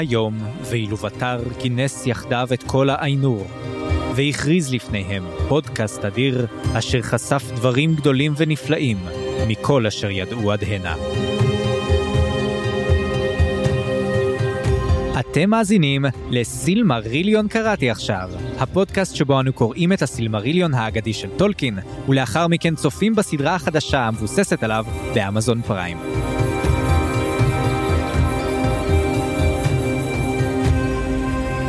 היום, ואילו בתר כינס יחדיו את כל האיינור, והכריז לפניהם פודקאסט אדיר, אשר חשף דברים גדולים ונפלאים מכל אשר ידעו עד הנה. אתם מאזינים לסילמריליון קראתי עכשיו, הפודקאסט שבו אנו קוראים את הסילמריליון האגדי של טולקין, ולאחר מכן צופים בסדרה החדשה המבוססת עליו באמזון פריים.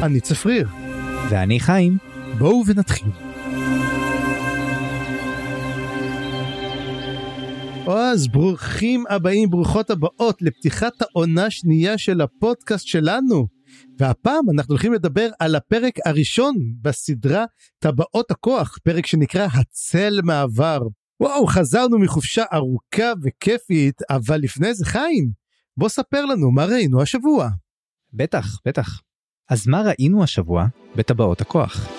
אני צפריר. ואני חיים. בואו ונתחיל. אז ברוכים הבאים, ברוכות הבאות לפתיחת העונה שנייה של הפודקאסט שלנו. והפעם אנחנו הולכים לדבר על הפרק הראשון בסדרה טבעות הכוח, פרק שנקרא הצל מעבר. וואו, חזרנו מחופשה ארוכה וכיפית, אבל לפני זה חיים, בוא ספר לנו מה ראינו השבוע. בטח, בטח. אז מה ראינו השבוע בטבעות הכוח?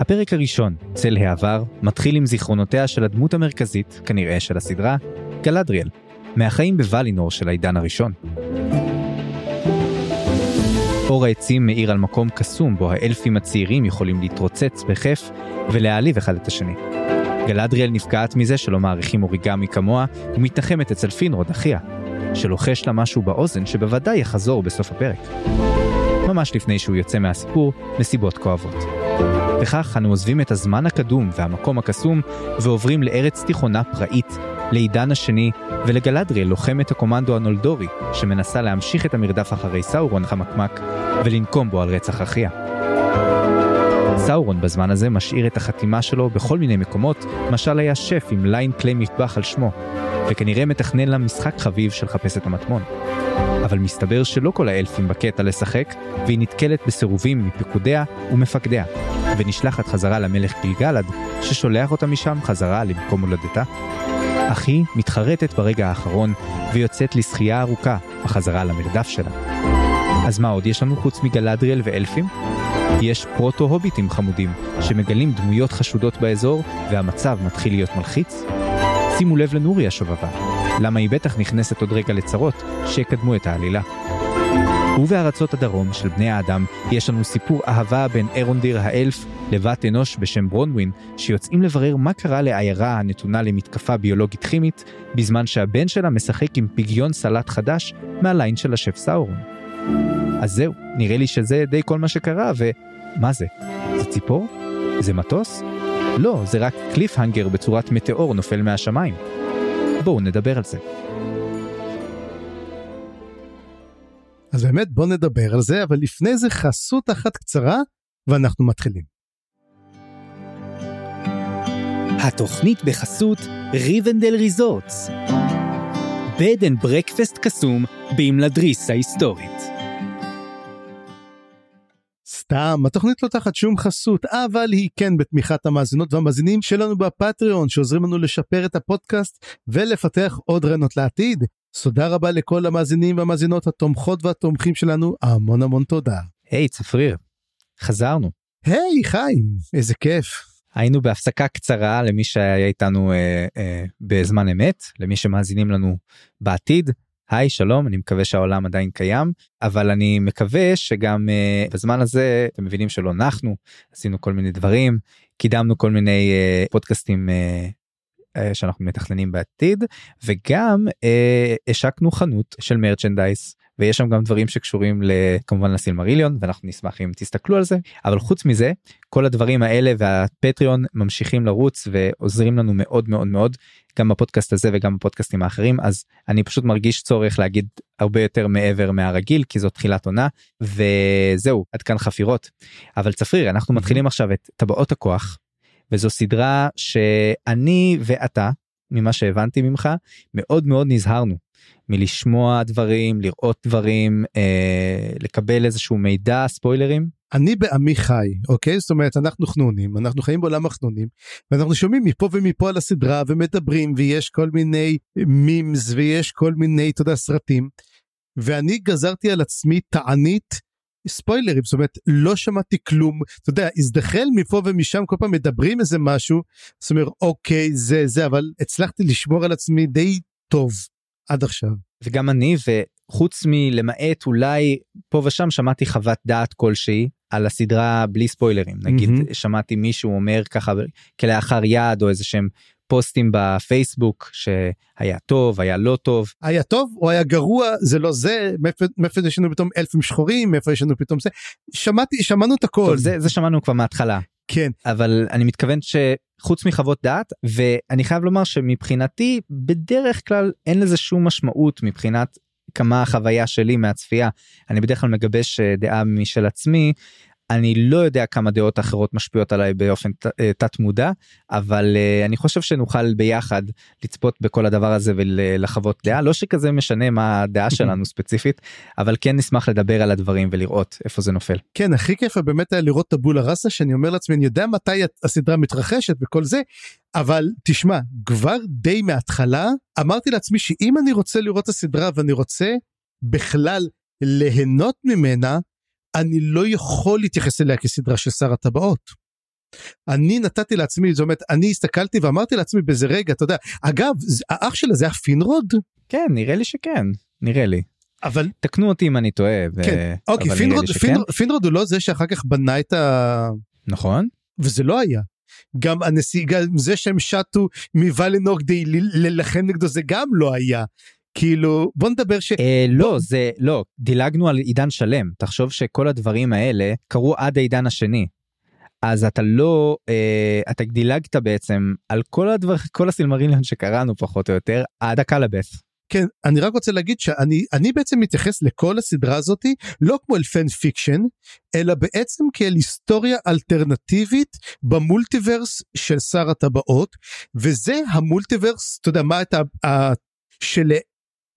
הפרק הראשון, צל העבר, מתחיל עם זיכרונותיה של הדמות המרכזית, כנראה של הסדרה, גלדריאל, מהחיים בוולינור של העידן הראשון. אור העצים מאיר על מקום קסום בו האלפים הצעירים יכולים להתרוצץ בכיף ולהעליב אחד את השני. גלדריאל נפגעת מזה שלא מעריכים אוריגמי כמוה ומתנחמת אצל פינרוד אחיה, שלוחש לה משהו באוזן שבוודאי יחזור בסוף הפרק. ממש לפני שהוא יוצא מהסיפור, מסיבות כואבות. וכך אנו עוזבים את הזמן הקדום והמקום הקסום ועוברים לארץ תיכונה פראית, לעידן השני ולגלדריאל לוחמת הקומנדו הנולדורי שמנסה להמשיך את המרדף אחרי סאורון חמקמק ולנקום בו על רצח אחיה. סאורון בזמן הזה משאיר את החתימה שלו בכל מיני מקומות, משל היה שף עם ליין כלי מטבח על שמו, וכנראה מתכנן לה משחק חביב של חפש את המטמון. אבל מסתבר שלא כל האלפים בקטע לשחק, והיא נתקלת בסירובים מפיקודיה ומפקדיה, ונשלחת חזרה למלך גלגלד, ששולח אותה משם חזרה למקום הולדתה. אך היא מתחרטת ברגע האחרון, ויוצאת לשחייה ארוכה בחזרה למרדף שלה. אז מה עוד יש לנו חוץ מגלדריאל ואלפים? יש פרוטו-הוביטים חמודים, שמגלים דמויות חשודות באזור, והמצב מתחיל להיות מלחיץ. שימו לב לנורי השובבה, למה היא בטח נכנסת עוד רגע לצרות שיקדמו את העלילה. ובארצות הדרום של בני האדם יש לנו סיפור אהבה בין אירונדיר האלף לבת אנוש בשם ברונווין, שיוצאים לברר מה קרה לעיירה הנתונה למתקפה ביולוגית כימית, בזמן שהבן שלה משחק עם פגיון סלט חדש מהליין של השף סאורון. אז זהו, נראה לי שזה די כל מה שקרה, ומה זה? זה ציפור? זה מטוס? לא, זה רק קליפהנגר בצורת מטאור נופל מהשמיים. בואו נדבר על זה. אז באמת בוא נדבר על זה, אבל לפני זה חסות אחת קצרה, ואנחנו מתחילים. התוכנית בחסות ריבנדל Resorts. Bed and breakfast קסום באמלדריס ההיסטורית. סתם, התוכנית לא תחת שום חסות, אבל היא כן בתמיכת המאזינות והמאזינים שלנו בפטריון, שעוזרים לנו לשפר את הפודקאסט ולפתח עוד רעיונות לעתיד. תודה רבה לכל המאזינים והמאזינות התומכות והתומכים שלנו, המון המון תודה. היי hey, צפריר, חזרנו. היי hey, חיים, איזה כיף. היינו בהפסקה קצרה למי שהיה איתנו אה, אה, בזמן אמת, למי שמאזינים לנו בעתיד. היי שלום אני מקווה שהעולם עדיין קיים אבל אני מקווה שגם uh, בזמן הזה אתם מבינים שלא אנחנו עשינו כל מיני דברים קידמנו כל מיני uh, פודקאסטים uh, uh, שאנחנו מתכננים בעתיד וגם uh, השקנו חנות של מרצ'נדייס ויש שם גם דברים שקשורים כמובן לסילמריליון ואנחנו נשמח אם תסתכלו על זה. אבל חוץ מזה כל הדברים האלה והפטריון ממשיכים לרוץ ועוזרים לנו מאוד מאוד מאוד גם בפודקאסט הזה וגם בפודקאסטים האחרים. אז אני פשוט מרגיש צורך להגיד הרבה יותר מעבר מהרגיל כי זאת תחילת עונה וזהו עד כאן חפירות. אבל צפריר אנחנו מתחילים עכשיו את טבעות הכוח וזו סדרה שאני ואתה ממה שהבנתי ממך מאוד מאוד נזהרנו מלשמוע דברים לראות דברים אה, לקבל איזשהו מידע ספוילרים? אני בעמי חי אוקיי? זאת אומרת אנחנו חנונים אנחנו חיים בעולם החנונים ואנחנו שומעים מפה ומפה על הסדרה ומדברים ויש כל מיני מימס ויש כל מיני אתה יודע סרטים ואני גזרתי על עצמי תענית ספוילרים. זאת אומרת לא שמעתי כלום. אתה יודע הזדחל מפה ומשם כל פעם מדברים איזה משהו זאת אומרת אוקיי זה זה אבל הצלחתי לשמור על עצמי די טוב עד עכשיו. וגם אני וחוץ מלמעט אולי פה ושם שמעתי חוות דעת כלשהי על הסדרה בלי ספוילרים. נגיד מהמם. שמעתי מישהו אומר ככה כלאחר יד או איזה שהם פוסטים בפייסבוק שהיה טוב היה לא טוב. היה טוב או היה גרוע זה לא זה מאיפה יש לנו פתאום אלפים שחורים מאיפה יש לנו פתאום זה. שמעתי שמענו את הכל. טוב, זה, זה שמענו כבר מההתחלה כן. אבל אני מתכוון שחוץ מחוות דעת ואני חייב לומר שמבחינתי בדרך כלל אין לזה שום משמעות מבחינת כמה החוויה שלי מהצפייה. אני בדרך כלל מגבש אה, דעה משל עצמי אני לא יודע כמה דעות אחרות משפיעות עליי באופן אה, תת מודע אבל אה, אני חושב שנוכל ביחד לצפות בכל הדבר הזה ולחוות דעה לא שכזה משנה מה הדעה שלנו ספציפית אבל כן נשמח לדבר על הדברים ולראות איפה זה נופל. כן הכי כיף באמת היה לראות את הבולה ראסה שאני אומר לעצמי אני יודע מתי הסדרה מתרחשת וכל זה אבל תשמע כבר די מההתחלה אמרתי לעצמי שאם אני רוצה לראות את הסדרה ואני רוצה בכלל ליהנות ממנה אני לא יכול להתייחס אליה כסדרה של שר הטבעות. אני נתתי לעצמי זאת אומרת אני הסתכלתי ואמרתי לעצמי באיזה רגע אתה יודע אגב האח שלה זה היה פינרוד כן נראה לי שכן נראה לי אבל תקנו אותי אם אני טועה. ו... כן אוקיי אבל נראה פינרוד. פינרוד, פינרוד הוא לא זה שאחר כך בנה את ה... נכון וזה לא היה. גם הנסיגה זה שהם שטו מוולינור כדי להילחם נגדו זה גם לא היה. כאילו בוא נדבר ש... אה, לא זה לא דילגנו על עידן שלם תחשוב שכל הדברים האלה קרו עד העידן השני. אז אתה לא אה, אתה דילגת בעצם על כל הדבר כל הסילמריליון שקראנו פחות או יותר עד האקלאבת'. כן אני רק רוצה להגיד שאני אני בעצם מתייחס לכל הסדרה הזאתי לא כמו אל fan fiction אלא בעצם כאל היסטוריה אלטרנטיבית ב multiverse של שר הטבעות וזה ה multiverse אתה יודע מה את ה... ה-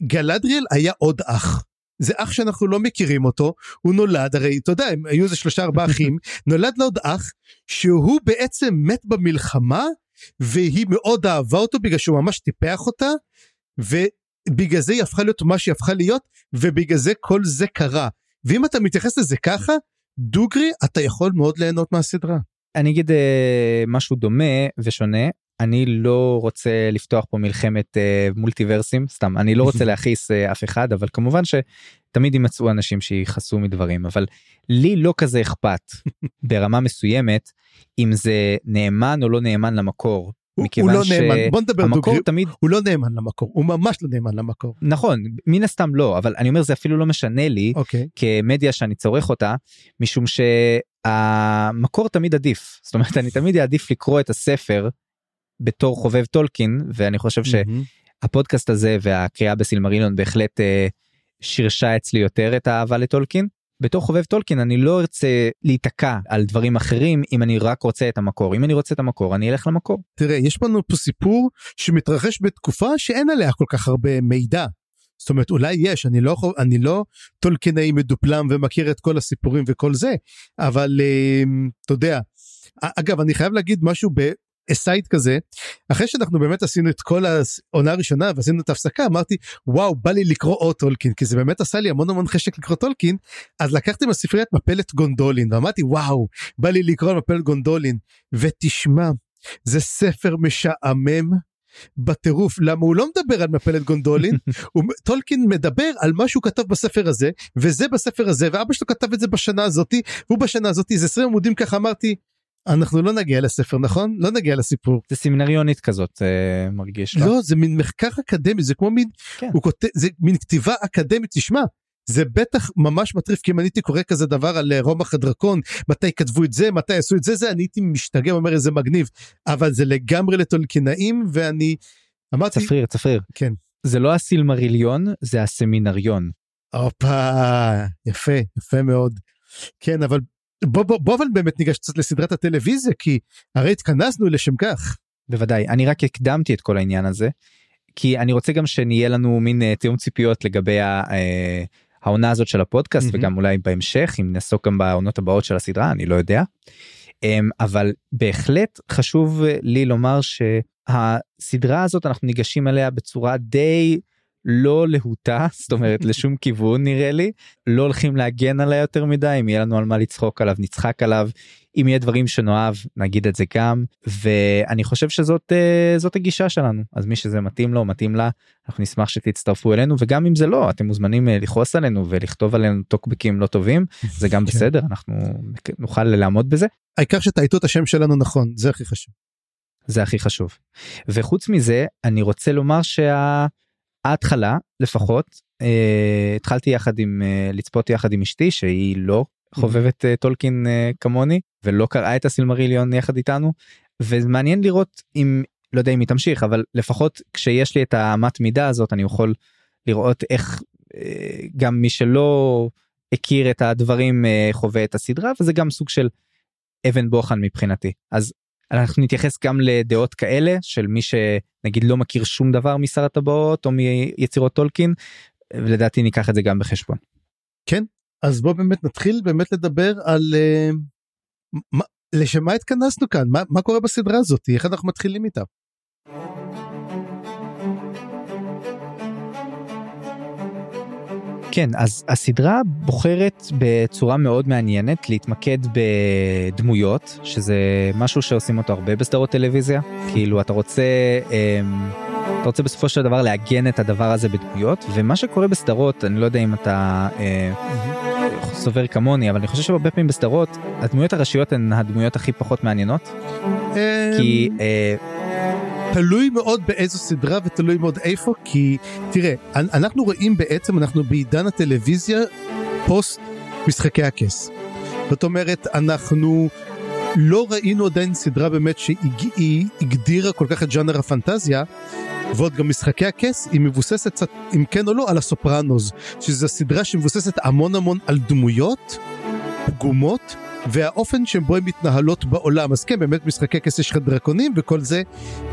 שלגלדריאל היה עוד אח. זה אח שאנחנו לא מכירים אותו הוא נולד הרי אתה יודע הם היו איזה שלושה ארבעה אחים נולד לו עוד אח שהוא בעצם מת במלחמה והיא מאוד אהבה אותו בגלל שהוא ממש טיפח אותה ובגלל זה היא הפכה להיות מה שהיא הפכה להיות ובגלל זה כל זה קרה ואם אתה מתייחס לזה ככה דוגרי אתה יכול מאוד ליהנות מהסדרה. אני אגיד אה, משהו דומה ושונה אני לא רוצה לפתוח פה מלחמת אה, מולטיברסים סתם אני לא רוצה להכעיס אה, אף אחד אבל כמובן שתמיד יימצאו אנשים שיכעסו מדברים אבל לי לא כזה אכפת ברמה מסוימת אם זה נאמן או לא נאמן למקור. הוא, לא נאמן בוא נדבר המקור דוגרי תמיד הוא לא נאמן למקור הוא ממש לא נאמן למקור. נכון מן הסתם לא אבל אני אומר זה אפילו לא משנה לי אוקיי כמדיה שאני צורך אותה משום שהמקור תמיד עדיף זאת אומרת אני תמיד אעדיף לקרוא את הספר בתור חובב טולקין ואני חושב. שהפודקאסט הזה והקריאה בסילמרילון בהחלט אה, שירשה אצלי יותר את האהבה לטולקין. בתור חובב טולקין אני לא ארצה להיתקע על דברים אחרים אם אני רק רוצה את המקור אם אני רוצה את המקור אני אלך למקור. תראה יש לנו פה סיפור שמתרחש בתקופה שאין עליה כל כך הרבה מידע. זאת אומרת אולי יש אני לא אני לא טולקינאי מדופלם ומכיר את כל הסיפורים וכל זה אבל אה, אתה יודע אגב אני חייב להגיד משהו באסייד כזה אחרי שאנחנו באמת עשינו את כל העונה הראשונה ועשינו את ההפסקה אמרתי וואו בא לי לקרוא עוד טולקין כי זה באמת עשה לי המון המון חשק לקרוא טולקין אז לקחתי מהספריית מפלת גונדולין ואמרתי וואו בא לי לקרוא מפלת גונדולין ותשמע זה ספר משעמם בטירוף. למה הוא לא מדבר על מפלת גונדולין? הוא, טולקין מדבר על מה שהוא כתב בספר הזה וזה בספר הזה ואבא שלו כתב את זה בשנה הזאתי והוא בשנה הזאתי זה 20 עמודים ככה אמרתי אנחנו לא נגיע לספר נכון לא נגיע לסיפור זה סמינריונית כזאת אה, מרגיש לך. לא זה מין מחקר אקדמי זה כמו מין כן. הוא כותב זה מין כתיבה אקדמית תשמע. זה בטח ממש מטריף כי אם אני הייתי קורא כזה דבר על אה, רומח הדרקון מתי כתבו את זה מתי עשו את זה זה אני הייתי משתגע אומר איזה מגניב אבל זה לגמרי לטולקינאים ואני אמרתי צפריר צפריר כן. זה לא הסילמריליון זה הסמינריון. הופה יפה יפה מאוד כן אבל בוא בוא בוא אבל באמת ניגש קצת לסדרת הטלוויזיה כי הרי התכנסנו לשם כך. בוודאי אני רק הקדמתי את כל העניין הזה כי אני רוצה גם שנהיה לנו מין אה, תיאום ציפיות לגבי ה- אה, העונה הזאת של הפודקאסט מהמם. וגם אולי בהמשך אם נעסוק גם בעונות הבאות של הסדרה אני לא יודע. אמ, אבל בהחלט חשוב אה, לי לומר שהסדרה הזאת אנחנו ניגשים אליה בצורה די לא להוטה זאת אומרת לשום כיוון נראה לי לא הולכים להגן עליה יותר מדי אם יהיה לנו על מה לצחוק עליו נצחק עליו אם יהיה דברים שנאהב נגיד את זה גם ואני חושב שזאת אה, זאת הגישה שלנו אז מי שזה מתאים לו מתאים לה אנחנו נשמח שתצטרפו אלינו וגם אם זה לא אתם מוזמנים אה, לכעוס עלינו ולכתוב עלינו טוקבקים לא טובים זה גם כן. בסדר אנחנו נוכל לעמוד בזה העיקר שתעיטו את השם שלנו נכון זה הכי חשוב. זה הכי חשוב. וחוץ מזה אני רוצה לומר שההתחלה לפחות אה, התחלתי יחד עם אה, לצפות יחד עם אשתי שהיא לא חובבת אה, טולקין אה, כמוני ולא קראה את הסילמריליון יחד איתנו ומעניין לראות אם לא יודע אם היא תמשיך אבל לפחות כשיש לי את האמת מידה הזאת אני יכול לראות איך אה, גם מי שלא הכיר את הדברים אה, חווה את הסדרה וזה גם סוג של אבן בוחן מבחינתי. אז אנחנו נתייחס גם לדעות כאלה של מי שנגיד לא מכיר שום דבר משר הטבעות או מיצירות טולקין ולדעתי ניקח את זה גם בחשבון. כן אז בוא באמת נתחיל באמת לדבר על uh, מה, לשם מה התכנסנו כאן מה, מה קורה בסדרה הזאת איך אנחנו מתחילים איתה. כן אז הסדרה בוחרת בצורה מאוד מעניינת להתמקד בדמויות שזה משהו שעושים אותו הרבה בסדרות טלוויזיה. כאילו אתה רוצה אמ, אתה רוצה בסופו של דבר לעגן את הדבר הזה בדמויות ומה שקורה בסדרות אני לא יודע אם אתה אה, סובר כמוני אבל אני חושב שהרבה פעמים בסדרות הדמויות הראשיות הן הדמויות הכי פחות מעניינות. כי אה, תלוי מאוד באיזו סדרה ותלוי מאוד איפה כי תראה אנחנו רואים בעצם אנחנו בעידן הטלוויזיה פוסט משחקי הכס. זאת אומרת אנחנו לא ראינו עדיין סדרה באמת שהיא הגדירה כל כך את ג'אנר הפנטזיה ועוד גם משחקי הכס היא מבוססת קצת אם כן או לא על הסופרנוז שזו סדרה שמבוססת המון המון על דמויות פגומות והאופן שבו הן מתנהלות בעולם. אז כן באמת משחקי כס יש לך דרקונים וכל זה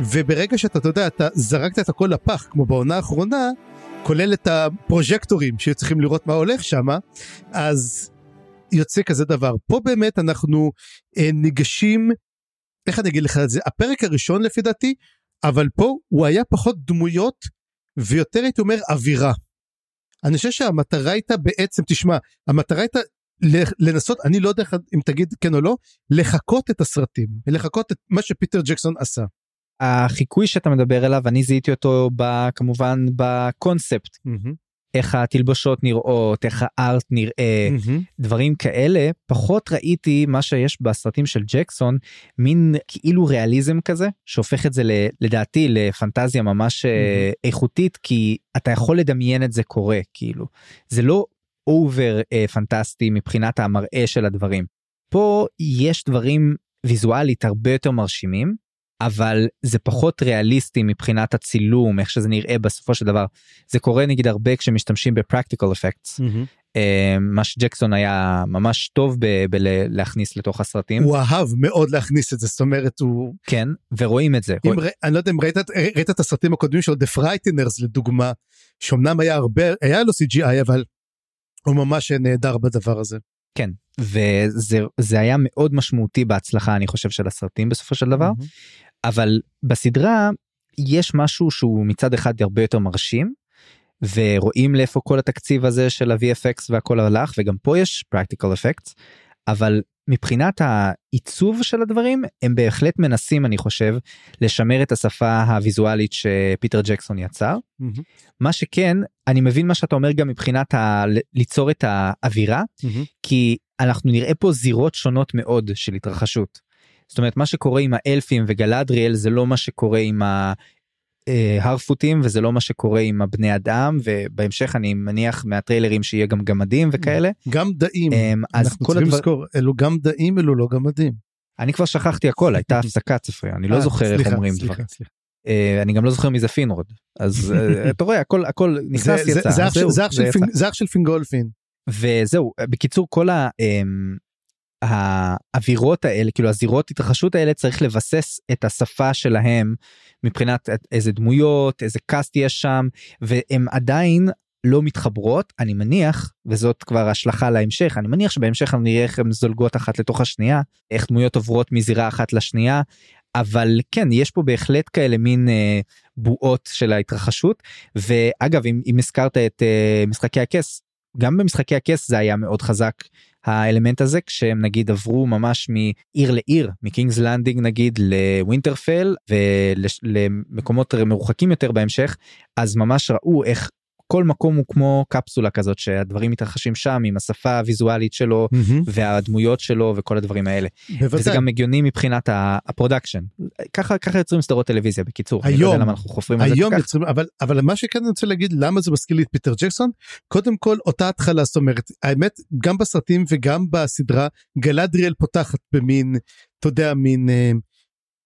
וברגע שאתה אתה יודע אתה זרקת את הכל לפח כמו בעונה האחרונה כולל את הפרוז'קטורים שצריכים לראות מה הולך שם אז יוצא כזה דבר. פה באמת אנחנו אה, ניגשים איך אני אגיד לך את זה? הפרק הראשון לפי דעתי אבל פה הוא היה פחות דמויות ויותר הייתי אומר אווירה. אני חושב שהמטרה הייתה בעצם תשמע המטרה הייתה לנסות אני לא יודע אם תגיד כן או לא לחקות את הסרטים לחקות את מה שפיטר ג'קסון עשה. החיקוי שאתה מדבר עליו אני זיהיתי אותו ב, כמובן בקונספט mm-hmm. איך התלבושות נראות איך הארט נראה mm-hmm. דברים כאלה פחות ראיתי מה שיש בסרטים של ג'קסון מין כאילו ריאליזם כזה שהופך את זה ל, לדעתי לפנטזיה ממש mm-hmm. איכותית כי אתה יכול לדמיין את זה קורה כאילו זה לא over אה, פנטסטי מבחינת המראה של הדברים. פה יש דברים ויזואלית הרבה יותר מרשימים אבל זה פחות ריאליסטי מבחינת הצילום איך שזה נראה בסופו של דבר זה קורה נגיד הרבה כשמשתמשים ב practical effects. Mm-hmm. מה שג'קסון היה ממש טוב בלהכניס לתוך הסרטים. הוא אהב מאוד להכניס את זה זאת אומרת הוא כן ורואים את זה. אם ר... אני לא יודע אם ראית, ראית את הסרטים הקודמים שלו The Frighteners לדוגמה שאומנם היה הרבה היה לו CGI אבל הוא ממש נהדר בדבר הזה. כן וזה זה היה מאוד משמעותי בהצלחה אני חושב של הסרטים בסופו של דבר mm-hmm. אבל בסדרה יש משהו שהוא מצד אחד הרבה יותר מרשים ורואים לאיפה כל התקציב הזה של ה-VFX והכל הלך וגם פה יש practical effects אבל מבחינת העיצוב של הדברים הם בהחלט מנסים אני חושב לשמר את השפה הוויזואלית שפיטר ג'קסון יצר. Mm-hmm. מה שכן אני מבין מה שאתה אומר גם מבחינת ה... ליצור את האווירה mm-hmm. כי אנחנו נראה פה זירות שונות מאוד של התרחשות. זאת אומרת מה שקורה עם האלפים וגלדריאל זה לא מה שקורה עם ההרפוטים וזה לא מה שקורה עם הבני אדם ובהמשך אני מניח מהטריילרים שיהיה גם גמדים וכאלה. גם דאים. אמ, אז אנחנו צריכים הדבר... לזכור אלו גם דאים אלו לא גמדים. אני כבר שכחתי הכל הייתה הפסקת ספרי אני לא אה, זוכר איך אומרים דברים. אני גם לא זוכר מי זה פינרוד אז אתה רואה הכל הכל נכנס יצא זה אח של פינגולפין וזהו בקיצור כל. Um, האווירות האלה כאילו הזירות התרחשות האלה צריך לבסס את השפה שלהם מבחינת איזה דמויות איזה cast יש שם והם עדיין לא מתחברות אני מניח וזאת כבר השלכה להמשך אני מניח שבהמשך אני נראה איך הן זולגות אחת לתוך השנייה איך דמויות עוברות מזירה אחת לשנייה אבל כן יש פה בהחלט כאלה מין אה, בועות של ההתרחשות ואגב אם, אם הזכרת את uh, משחקי הכס גם במשחקי הכס זה היה מאוד חזק האלמנט הזה כשהם נגיד עברו ממש מעיר לעיר מקינגס לנדינג נגיד לווינטרפל ולמקומות מרוחקים יותר בהמשך אז ממש ראו איך כל מקום הוא כמו קפסולה כזאת שהדברים מתרחשים שם עם השפה הוויזואלית שלו mm-hmm. והדמויות שלו וכל הדברים האלה. בוודאי. וזה גם הגיוני מבחינת ה production. ככה ככה יוצרים סדרות טלוויזיה בקיצור. היום, אני לא יודע למה אנחנו חופרים על זה כל כך. יוצרים, אבל, אבל מה שכן אני רוצה להגיד למה זה מזכיר לי את פיטר ג'קסון קודם כל אותה התחלה זאת אומרת האמת גם בסרטים וגם בסדרה גלדריאל פותחת במין אתה יודע מין.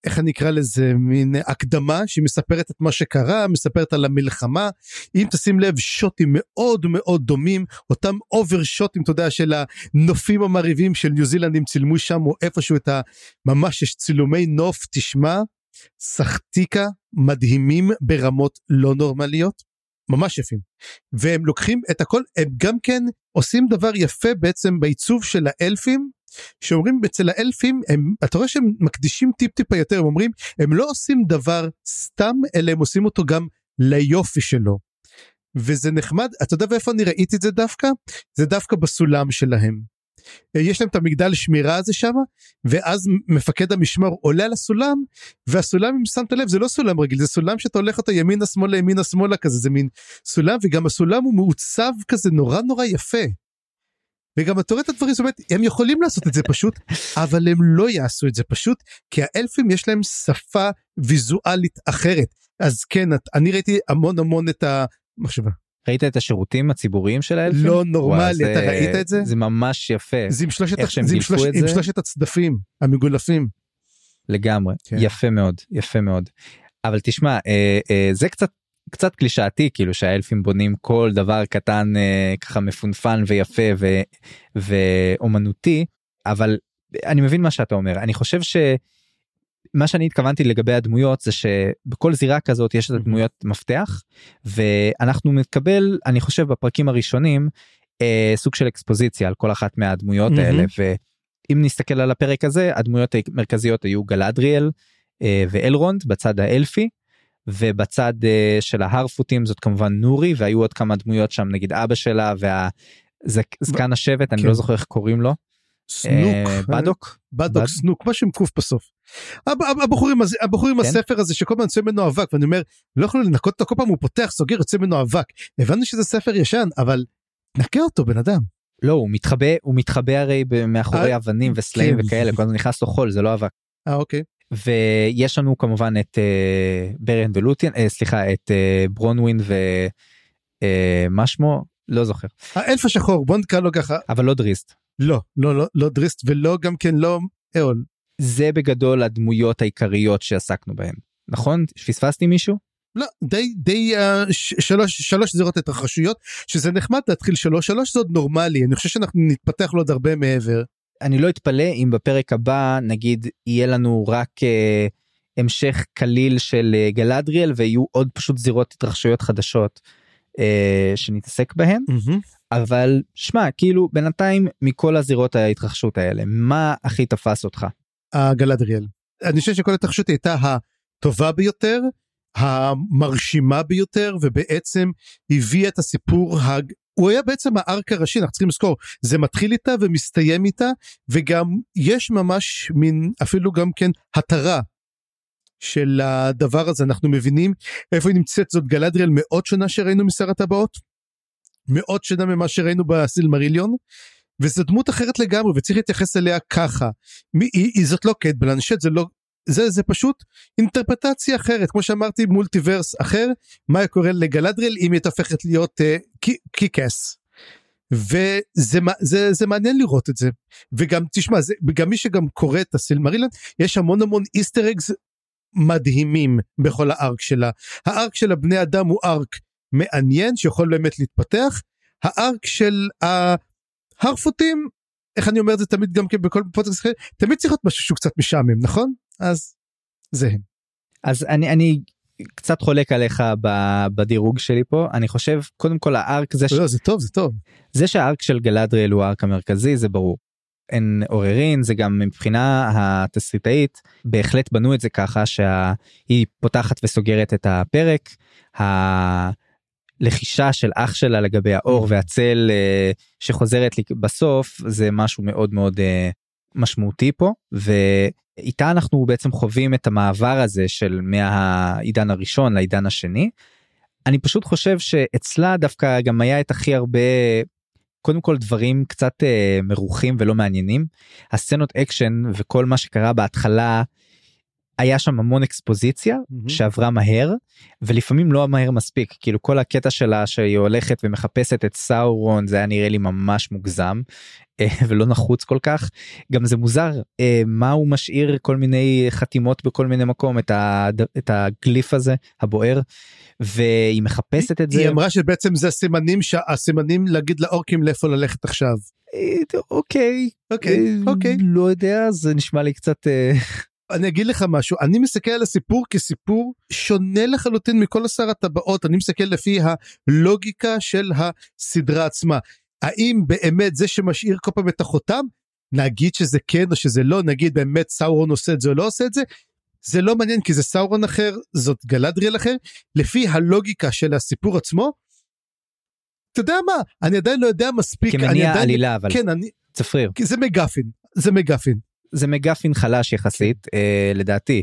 איך אני אקרא לזה מין הקדמה שהיא מספרת את מה שקרה מספרת על המלחמה. אם תשים לב שוטים מאוד מאוד דומים אותם over שוטים אתה יודע של הנופים המרהיבים של ניו זילנד הם צילמו שם או איפשהו את ה... ממש יש צילומי נוף תשמע סחטיקה מדהימים ברמות לא נורמליות ממש יפים. והם לוקחים את הכל הם גם כן עושים דבר יפה בעצם בעיצוב של האלפים שאומרים אצל האלפים הם אתה רואה שהם מקדישים טיפ טיפה יותר הם אומרים הם לא עושים דבר סתם אלא הם עושים אותו גם ליופי שלו. וזה נחמד אתה יודע איפה אני ראיתי את זה דווקא זה דווקא בסולם שלהם. יש להם את המגדל שמירה הזה שם ואז מפקד המשמר עולה על הסולם והסולם אם שמת לב זה לא סולם רגיל זה סולם שאתה הולך אותו ימינה שמאלה ימינה שמאלה כזה זה מין סולם וגם הסולם הוא מעוצב כזה נורא נורא יפה. וגם אתה רואה את הדברים, זאת אומרת, הם יכולים לעשות את זה פשוט, אבל הם לא יעשו את זה פשוט, כי האלפים יש להם שפה ויזואלית אחרת. אז כן, אני ראיתי המון המון את המחשבה. ראית את השירותים הציבוריים של האלפים? לא נורמלי, אתה ראית את זה? זה ממש יפה. זה עם שלושת, איך שהם גילפו את זה? עם שלושת הצדפים המגולפים. לגמרי, כן. יפה מאוד, יפה מאוד. אבל תשמע, אה, אה, זה קצת קצת קלישאתי כאילו שהאלפים בונים כל דבר קטן אה, ככה מפונפן ויפה ו, ואומנותי אבל אני מבין מה שאתה אומר אני חושב שמה שאני התכוונתי לגבי הדמויות זה שבכל זירה כזאת יש את הדמויות מפתח ואנחנו נקבל אני חושב בפרקים הראשונים אה, סוג של אקספוזיציה על כל אחת מהדמויות האלה ואם נסתכל על הפרק הזה הדמויות המרכזיות היו גלדריאל אה, ואלרונד בצד האלפי. ובצד uh, של ההרפוטים זאת כמובן נורי והיו עוד כמה דמויות שם נגיד אבא שלה והזקן ב- השבט כן. אני לא כן. זוכר איך קוראים לו. סנוק uh, בדוק בדוק בד... סנוק משהו עם קוף בסוף. הזה הבחורים כן? הספר הזה שכל פעם יוצא ממנו אבק ואני אומר לא יכולנו לנקות אותו כל פעם הוא פותח סוגר יוצא ממנו אבק הבנו שזה ספר ישן אבל נקה אותו בן אדם. לא הוא מתחבא הוא מתחבא הרי מאחורי אה, אבנים וסלעים כן. וכאלה כל הזמן נכנס לו חול זה לא אבק. אה אוקיי. ויש לנו כמובן את uh, בריאן ולוטיאן uh, סליחה את uh, ברונווין ומה uh, שמו לא זוכר. האלף השחור בוא נקרא לו ככה אבל לא דריסט. לא לא לא לא דריסט ולא גם כן לא אהול. זה בגדול הדמויות העיקריות שעסקנו בהן נכון פספסתי מישהו? לא די די uh, שלוש שלוש זירות התרחשויות שזה נחמד להתחיל שלוש שלוש זה עוד נורמלי אני חושב שאנחנו נתפתח לו עוד הרבה מעבר. אני לא אתפלא אם בפרק הבא נגיד יהיה לנו רק אה, המשך קליל של אה, גלדריאל ויהיו עוד פשוט זירות התרחשויות חדשות אה, שנתעסק בהן mm-hmm. אבל שמע כאילו בינתיים מכל הזירות ההתרחשות האלה מה הכי תפס אותך? הגלדריאל. אני חושב שכל התרחשות הייתה הטובה ביותר המרשימה ביותר ובעצם הביאה את הסיפור הוא היה בעצם הארק הראשי אנחנו צריכים לזכור זה מתחיל איתה ומסתיים איתה וגם יש ממש מין אפילו גם כן התרה של הדבר הזה. אנחנו מבינים איפה היא נמצאת זאת גלדריאל מאוד שונה שראינו משר הטבעות מאוד שונה ממה שראינו בסילמריליון וזו דמות אחרת לגמרי וצריך להתייחס אליה ככה. מי, היא, היא זאת לא קט בלנשט זה לא זה זה פשוט אינטרפטציה אחרת. כמו שאמרתי מולטיברס אחר מה קורה לגלדריאל אם היא הופכת להיות uh, קיקס. וזה זה, זה מעניין לראות את זה. וגם תשמע זה גם מי שגם קורא את הסילמרילנד יש המון המון איסטר אגס מדהימים בכל הארק שלה. הארק של הבני אדם הוא ארק מעניין שיכול באמת להתפתח. הארק של ההרפוטים איך אני אומר את זה תמיד גם כן בכל פודקאסט אחר תמיד צריך להיות משהו שהוא קצת משעמם נכון אז זה הם. אז אני אני קצת חולק עליך בדירוג שלי פה אני חושב קודם כל הארק זה ש... לא, זה טוב זה טוב זה שהארק של גלדריאל הוא הארק המרכזי זה ברור. אין עוררין זה גם מבחינה התסריטאית בהחלט בנו את זה ככה שהיא פותחת וסוגרת את הפרק. הלחישה של אח שלה לגבי האור והצל אה, שחוזרת לי בסוף זה משהו מאוד מאוד אה, משמעותי פה ואיתה אנחנו בעצם חווים את המעבר הזה של מהעידן הראשון לעידן השני. אני פשוט חושב שאצלה דווקא גם היה את הכי הרבה קודם כל דברים קצת אה, מרוחים ולא מעניינים הסצנות אקשן וכל מה שקרה בהתחלה היה שם המון אקספוזיציה mm-hmm. שעברה מהר ולפעמים לא מהר מספיק כאילו כל הקטע שלה שהיא הולכת ומחפשת את סאורון זה היה נראה לי ממש מוגזם אה, ולא נחוץ כל כך גם זה מוזר אה, מה הוא משאיר כל מיני חתימות בכל מיני מקום את, ה, את הגליף הזה הבוער והיא מחפשת את זה. היא אמרה שבעצם זה הסימנים הסימנים להגיד לאורקים לאיפה ללכת עכשיו. אה, אוקיי אוקיי אוקיי לא יודע זה נשמע לי קצת. אני אגיד לך משהו אני מסתכל על הסיפור כסיפור שונה לחלוטין מכל עשר הטבעות אני מסתכל לפי הלוגיקה של הסדרה עצמה. האם באמת זה שמשאיר כל פעם את החותם? נגיד שזה כן או שזה לא נגיד באמת סאורון עושה את זה או לא עושה את זה? זה לא מעניין כי זה סאורון אחר זאת גלדריאל אחר. לפי הלוגיקה של הסיפור עצמו. אתה יודע מה? אני עדיין לא יודע מספיק כמניע עלילה אבל כן אני צפריר. זה מגפין זה מגפין זה מגפין חלש יחסית אה, לדעתי.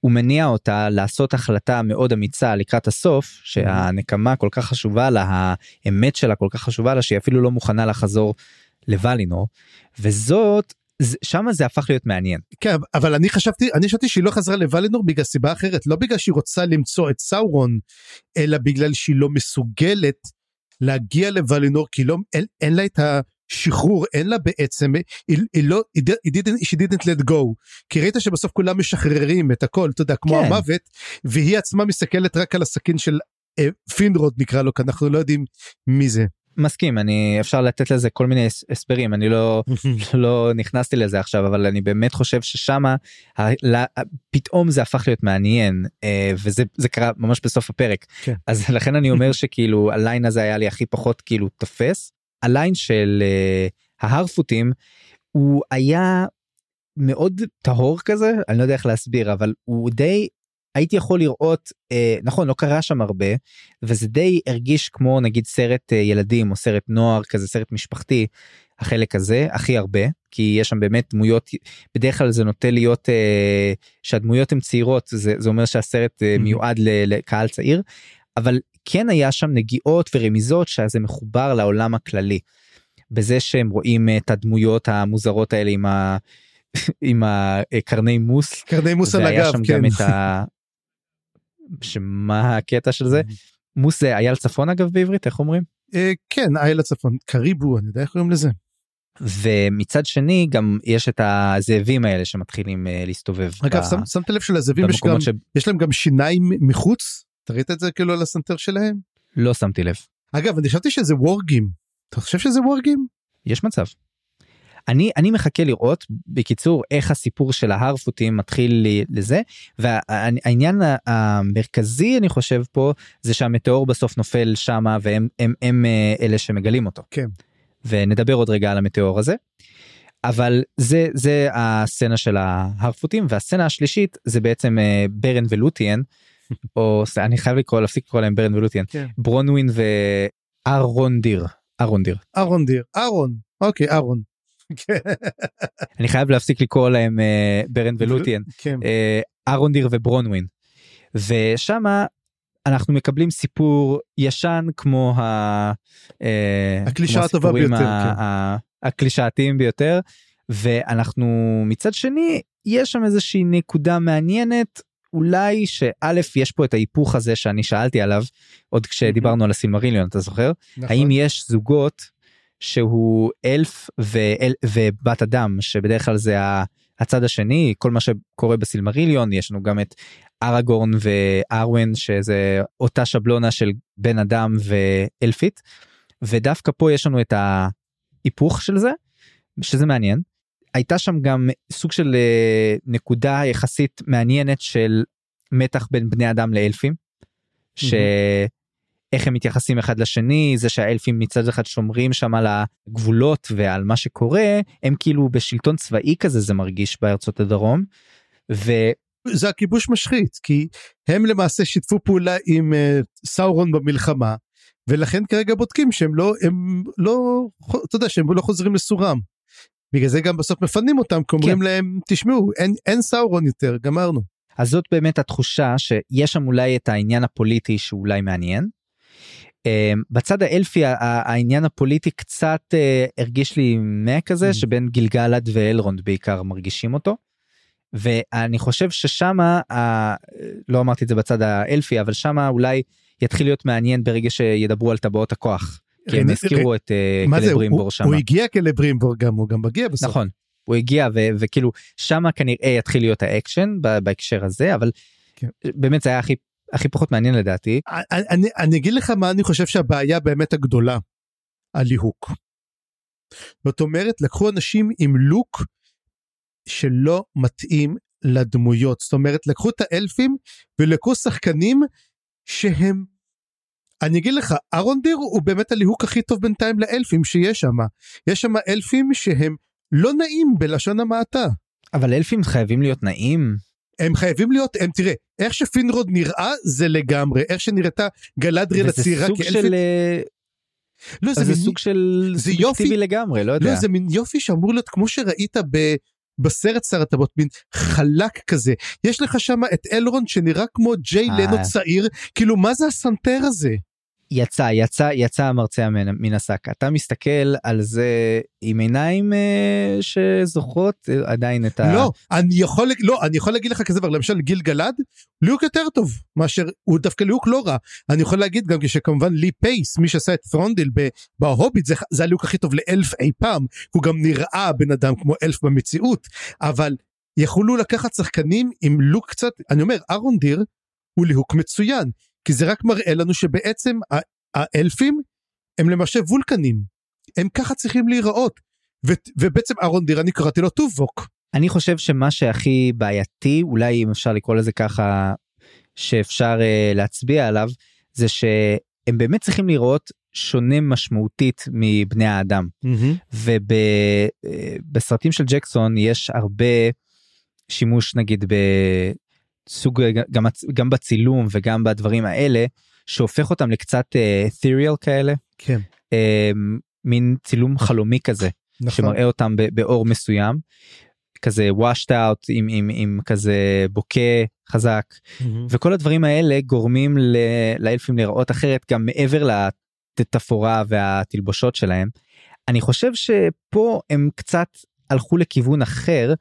הוא מניע אותה לעשות החלטה מאוד אמיצה לקראת הסוף שהנקמה כל כך חשובה לה האמת שלה כל כך חשובה לה שהיא אפילו לא מוכנה לחזור לוולינור. וזאת שם זה הפך להיות מעניין. כן אבל אני חשבתי אני חשבתי שהיא לא חזרה לוולינור בגלל סיבה אחרת. לא בגלל שהיא רוצה למצוא את סאורון אלא בגלל שהיא לא מסוגלת להגיע לוולינור כי לא אין, אין לה את ה... שחרור אין לה בעצם היא, היא לא היא didn't, she didn't let go כי ראית שבסוף כולם משחררים את הכל אתה יודע כמו כן. המוות והיא עצמה מסתכלת רק על הסכין של אה, פינרוד נקרא לו כי אנחנו לא יודעים מי זה. מסכים אני אפשר לתת לזה כל מיני הסברים אני לא לא נכנסתי לזה עכשיו אבל אני באמת חושב ששמה פתאום זה הפך להיות מעניין אה, וזה זה קרה ממש בסוף הפרק כן. אז לכן אני אומר שכאילו הליין הזה היה לי הכי פחות כאילו תופס הליין של uh, ההרפוטים הוא היה מאוד טהור כזה אני לא יודע איך להסביר אבל הוא די הייתי יכול לראות אה, נכון לא קרה שם הרבה וזה די הרגיש כמו נגיד סרט אה, ילדים או סרט נוער כזה סרט משפחתי החלק הזה הכי הרבה כי יש שם באמת דמויות בדרך כלל זה נוטה להיות אה, שהדמויות הן צעירות זה, זה אומר שהסרט אה, מיועד לקהל צעיר אבל כן היה שם נגיעות ורמיזות שזה מחובר לעולם הכללי. בזה שהם רואים את הדמויות המוזרות האלה עם ה... עם הקרני מוס. קרני מוס על הגב, שם כן. גם את ה... שמה הקטע של זה? מוס זה אייל צפון אגב בעברית איך אומרים? אה, כן אייל הצפון קריבו אני יודע איך קוראים לזה. ומצד שני גם יש את הזאבים האלה שמתחילים להסתובב. אגב ב... שמת לב שלזאבים יש גם ש... יש להם גם שיניים מחוץ אתה ראית את זה כאילו על הסנטר שלהם? לא שמתי לב. אגב אני חשבתי שזה וורגים. אתה חושב שזה וורגים? יש מצב. אני אני מחכה לראות בקיצור איך הסיפור של ההרפוטים מתחיל לזה והעניין המרכזי אני חושב פה זה שהמטאור בסוף נופל שמה והם הם, הם אה, אלה שמגלים אותו. כן. ונדבר עוד רגע על המטאור הזה. אבל זה זה הסצנה של ההרפוטים והסצנה השלישית זה בעצם אה, ברן ולוטיאן או אני חייב לקרוא להפסיק לקרוא להם ברן ולוטיאן כן. ברונווין וארון דיר ארון דיר ארון דיר ארון אוקיי ארון. אני חייב להפסיק לקרוא להם uh, ברן ולוטיאן כן. uh, ארון דיר וברונווין ושמה אנחנו מקבלים סיפור ישן כמו ה... אה, הקלישה הטובה ביותר. כן. הקלישאתיים ביותר ואנחנו מצד שני יש שם איזושהי נקודה מעניינת אולי שא' יש פה את ההיפוך הזה שאני שאלתי עליו עוד כשדיברנו על הסילמריליון אתה זוכר? נכון. האם יש זוגות שהוא אלף ואל, ובת אדם שבדרך כלל זה הצד השני כל מה שקורה בסילמריליון יש לנו גם את אראגורן וארוון שזה אותה שבלונה של בן אדם ואלפית ודווקא פה יש לנו את ההיפוך של זה שזה מעניין הייתה שם גם סוג של אה, נקודה יחסית מעניינת של מתח בין בני אדם לאלפים. איך הם מתייחסים אחד לשני זה שהאלפים מצד אחד שומרים שם על הגבולות ועל מה שקורה הם כאילו בשלטון צבאי כזה זה מרגיש בארצות הדרום. ו... זה הכיבוש משחית כי הם למעשה שיתפו פעולה עם uh, סאורון במלחמה ולכן כרגע בודקים שהם לא הם לא אתה יודע שהם לא חוזרים לסורם. בגלל זה גם בסוף מפנים אותם כי אומרים כן. להם תשמעו אין אין סאורון יותר גמרנו. אז זאת באמת התחושה שיש שם אולי את העניין הפוליטי שאולי מעניין. Uh, בצד האלפי העניין הפוליטי קצת uh, הרגיש לי מה כזה mm. שבין גילגלד ואלרונד בעיקר מרגישים אותו. ואני חושב ששמה לא אמרתי את זה בצד האלפי אבל שמה אולי יתחיל להיות מעניין ברגע שידברו על טבעות הכוח. כי הם הזכירו את קלברימבור שם. הוא הגיע קלברימבור גם הוא גם מגיע בסוף. נכון. הוא הגיע וכאילו שמה כנראה יתחיל להיות האקשן בהקשר הזה אבל כן. באמת זה היה הכי הכי פחות מעניין לדעתי. אני, אני, אני אגיד לך מה אני חושב שהבעיה באמת הגדולה. הליהוק. זאת אומרת לקחו אנשים עם לוק שלא מתאים לדמויות זאת אומרת לקחו את האלפים ולקחו שחקנים שהם אני אגיד לך ארונדיר הוא באמת הליהוק הכי טוב בינתיים לאלפים שיש שם יש שם אלפים שהם לא נעים בלשון המעטה. אבל אלפים חייבים להיות נעים. הם חייבים להיות הם תראה איך שפינרוד נראה זה לגמרי איך שנראתה גלדריאל הצעירה כאלפית. של... אה, לא, זה, זה מין... סוג של זה יופי לגמרי לא יודע. לא, זה מין יופי שאמור להיות כמו שראית ב... בסרט שר הטבעות מין חלק כזה יש לך שם את אלרונד שנראה כמו ג'יי לנו אה. צעיר כאילו מה זה הסנטר הזה. יצא יצא יצא המרצע מן, מן השק. אתה מסתכל על זה עם עיניים אה, שזוכרות אה, עדיין את ה... לא אני יכול לא אני יכול להגיד לך כזה דבר למשל גיל גלד ליהוק יותר טוב מאשר הוא דווקא ליהוק לא רע. אני יכול להגיד גם שכמובן לי פייס מי שעשה את תרנדואיל בהוביט זה, זה הליהוק הכי טוב לאלף אי פעם. הוא גם נראה בן אדם כמו אלף במציאות אבל יכולו לקחת שחקנים עם לוק קצת אני אומר ארון דיר הוא ליהוק מצוין כי זה רק מראה לנו שבעצם האלפים הם למשל וולקנים הם ככה צריכים להיראות ו- ובעצם אהרון דיר אני קראתי לו טובוק. אני חושב שמה שהכי בעייתי אולי אם אפשר לקרוא לזה ככה שאפשר uh, להצביע עליו זה שהם באמת צריכים לראות שונה משמעותית מבני האדם mm-hmm. ובסרטים uh, של ג'קסון יש הרבה שימוש נגיד סוג גם גם בצילום וגם בדברים האלה שהופך אותם לקצת את'ריאל uh, כאלה כן uh, מין צילום חלומי כזה נכון. שמראה אותם באור מסוים כזה washed out עם, עם, עם כזה בוקה חזק mm-hmm. וכל הדברים האלה גורמים ל, לאלפים לראות אחרת גם מעבר לתפאורה והתלבושות שלהם. אני חושב שפה הם קצת הלכו לכיוון אחר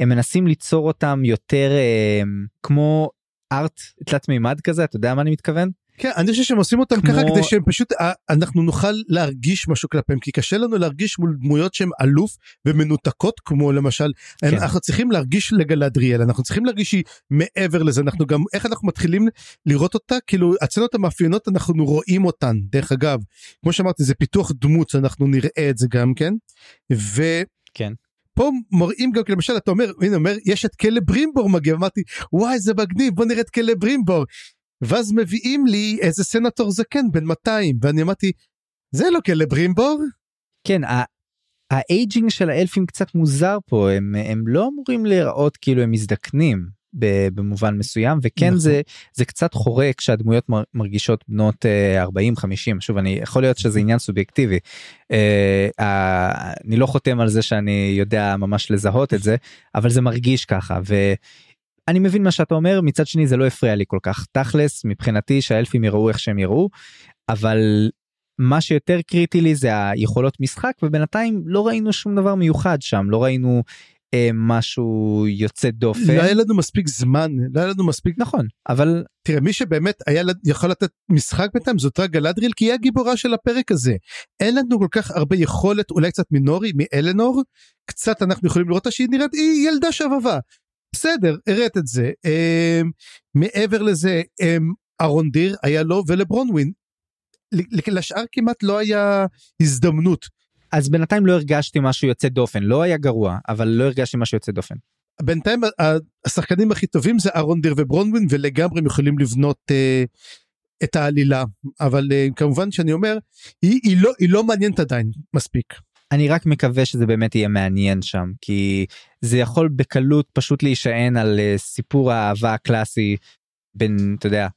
הם מנסים ליצור אותם יותר אה, כמו ארט תלת מימד כזה אתה יודע מה אני מתכוון. כן אני חושב שהם עושים אותם כמו... ככה כדי שהם פשוט אה, אנחנו נוכל להרגיש משהו כלפיהם כי קשה לנו להרגיש מול דמויות שהן אלוף ומנותקות כמו למשל כן. אנחנו צריכים להרגיש לגלדריאל אנחנו צריכים להרגיש שהיא מעבר לזה אנחנו גם איך אנחנו מתחילים לראות אותה כאילו הסצנות המאפיינות אנחנו רואים אותן דרך אגב כמו שאמרתי זה פיתוח דמות אנחנו נראה את זה גם כן. ו... כן. פה מראים גם למשל אתה אומר הנה אומר יש את קלברימבור מגיע אמרתי וואי זה מגניב בוא נראה את קלברימבור. ואז מביאים לי איזה סנטור זקן בן 200 ואני אמרתי זה לא קלברימבור. כן ה aging של האלפים קצת מוזר פה הם הם לא אמורים להיראות כאילו הם מזדקנים במובן מסוים וכן נכון. זה זה קצת חורק שהדמויות מרגישות בנות 40 50 שוב אני יכול להיות שזה עניין סובייקטיבי. אה, אני לא חותם על זה שאני יודע ממש לזהות את זה אבל זה מרגיש ככה ואני מבין מה שאתה אומר מצד שני זה לא הפריע לי כל כך. תכלס מבחינתי שהאלפים יראו איך שהם יראו אבל מה שיותר קריטי לי זה היכולות משחק ובינתיים לא ראינו שום דבר מיוחד שם. לא ראינו אה, משהו יוצא דופן. לא היה לנו מספיק זמן, לא היה לנו מספיק... נכון, אבל... תראה, מי שבאמת היה יכול לתת משחק בינתיים זאת רק גלדריל, כי היא הגיבורה של הפרק הזה. אין לנו כל כך הרבה יכולת, אולי קצת מינורי, מאלנור, קצת אנחנו יכולים לראות שהיא נראית, היא ילדה שבבה. בסדר, הראת את זה. אה, מעבר לזה, אה, ארון דיר היה לו ולברונווין. לשאר כמעט לא היה הזדמנות. אז בינתיים לא הרגשתי משהו יוצא דופן לא היה גרוע אבל לא הרגשתי משהו יוצא דופן. בינתיים השחקנים הכי טובים זה אהרון דיר וברונווין ולגמרי הם יכולים לבנות אה, את העלילה אבל אה, כמובן שאני אומר היא, היא לא היא לא מעניינת עדיין מספיק. אני רק מקווה שזה באמת יהיה מעניין שם כי זה יכול בקלות פשוט להישען על אה, סיפור האהבה הקלאסי בין אתה יודע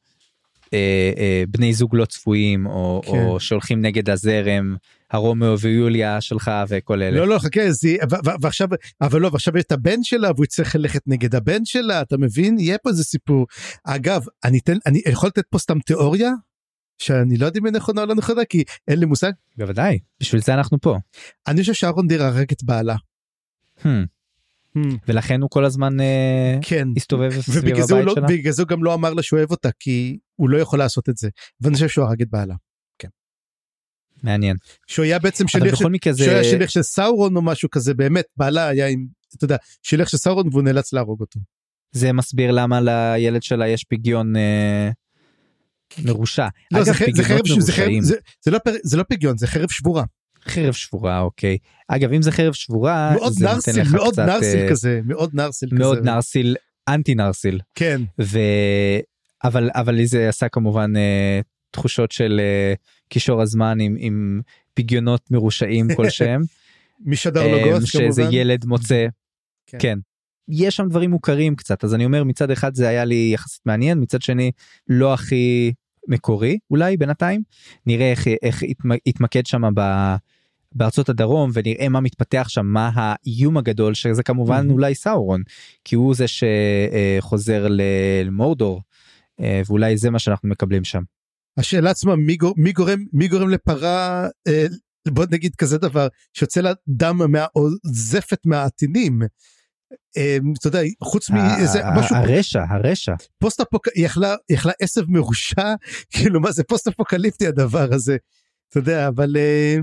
אה, אה, בני זוג לא צפויים או, כן. או שהולכים נגד הזרם הרומאו ויוליה שלך וכל אלה. לא לא חכה זה, ועכשיו אבל לא ועכשיו יש את הבן שלה והוא יצטרך ללכת נגד הבן שלה אתה מבין יהיה פה איזה סיפור אגב אני אתן אני יכול לתת פה סתם תיאוריה שאני לא יודע אם היא נכונה או לא נכונה כי אין לי מושג בוודאי בשביל זה אנחנו פה. אני חושב שאהרון דיר הרג את בעלה. Hmm. ולכן הוא כל הזמן אה, כן הסתובב סביב ובגלל הבית לא, שלה. בגלל זה הוא גם לא אמר לה שהוא אוהב אותה כי הוא לא יכול לעשות את זה ואני חושב שהוא הרג את בעלה. מעניין. שהוא היה בעצם שליח של, מקרה שהוא היה שליח של סאורון או משהו כזה באמת בעלה היה עם אתה יודע שליח של סאורון והוא נאלץ להרוג אותו. זה מסביר למה לילד שלה יש פגיון אה, מרושע. לא, אגב זה, זה חרב זה חרב זה, זה, לא, זה לא פגיון זה חרב שבורה חרב שבורה אוקיי אגב אם זה חרב שבורה מאוד זה נותן נרסיל לך מאוד קצת, נרסיל אה, כזה מאוד נרסיל מאוד כזה נרסיל אנטי נרסיל כן ו... אבל אבל לי זה עשה כמובן אה, תחושות של אה, קישור הזמן עם, עם פגיונות מרושעים כלשהם משדר אה, לוגוס שאיזה כמובן ילד מוצא כן. כן. יש שם דברים מוכרים קצת אז אני אומר מצד אחד זה היה לי יחסית מעניין מצד שני לא הכי מקורי אולי בינתיים נראה איך איך התמ- התמקד שם ב... בארצות הדרום ונראה מה מתפתח שם מה האיום הגדול שזה כמובן מהמם. אולי סאורון כי הוא זה שחוזר למורדור אה, ואולי זה מה שאנחנו מקבלים שם. השאלה עצמה מי, גור, מי גורם מי גורם לפרה אה, בוא נגיד כזה דבר שיוצא לה דם מה, או זפת מהעטינים. אה, אתה יודע חוץ מאיזה ה- משהו הרשע הרשע post apoc היא יכלה יכלה עשב מרושע כאילו מה זה פוסט אפוקליפטי הדבר הזה. אתה יודע אבל אה,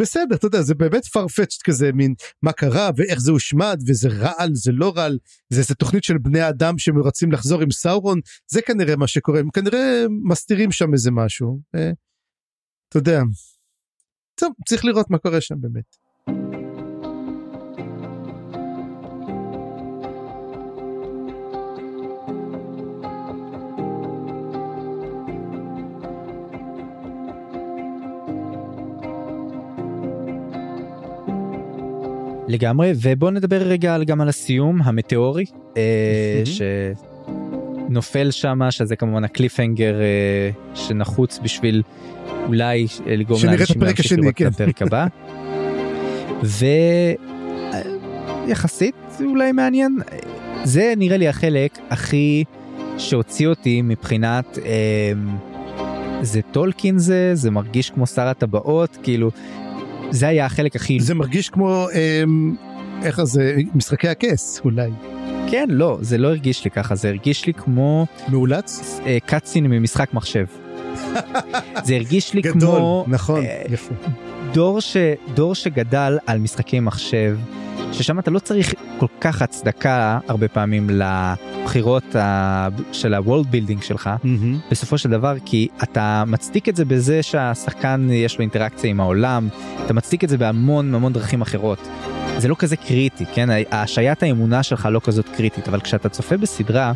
בסדר אתה יודע זה באמת farfetched כזה מין מה קרה ואיך זה הושמד וזה רעל זה לא רעל זה איזה תוכנית של בני אדם שרוצים לחזור עם סאורון זה כנראה מה שקורה הם כנראה מסתירים שם איזה משהו. אה, אתה יודע. טוב צריך לראות מה קורה שם באמת. לגמרי ובוא נדבר רגע גם על הסיום המטאורי אה. שנופל שמה שזה כמובן הקליפהנגר אה, שנחוץ בשביל אולי אה, לגרום לאנשים להמשיך לראות כן. את הפרק הבא. ויחסית אולי מעניין זה נראה לי החלק הכי שהוציא אותי מבחינת אה, זה טולקין זה זה מרגיש כמו שר הטבעות כאילו זה היה החלק הכי זה מרגיש כמו אה, איך זה משחקי הכס אולי. כן לא זה לא הרגיש לי ככה זה הרגיש לי כמו מאולץ? אה, קאצין ממשחק מחשב. זה הרגיש לי גדול כמו נכון אה, יפה. דור ש... דור שגדל על משחקי מחשב ששם אתה לא צריך כל כך הצדקה הרבה פעמים לבחירות ה... של ה-world building שלך מהמם. בסופו של דבר כי אתה מצדיק את זה בזה שהשחקן יש לו אינטראקציה עם העולם אתה מצדיק את זה בהמון המון דרכים אחרות. זה לא כזה קריטי כן השעיית האמונה שלך לא כזאת קריטית אבל כשאתה צופה בסדרה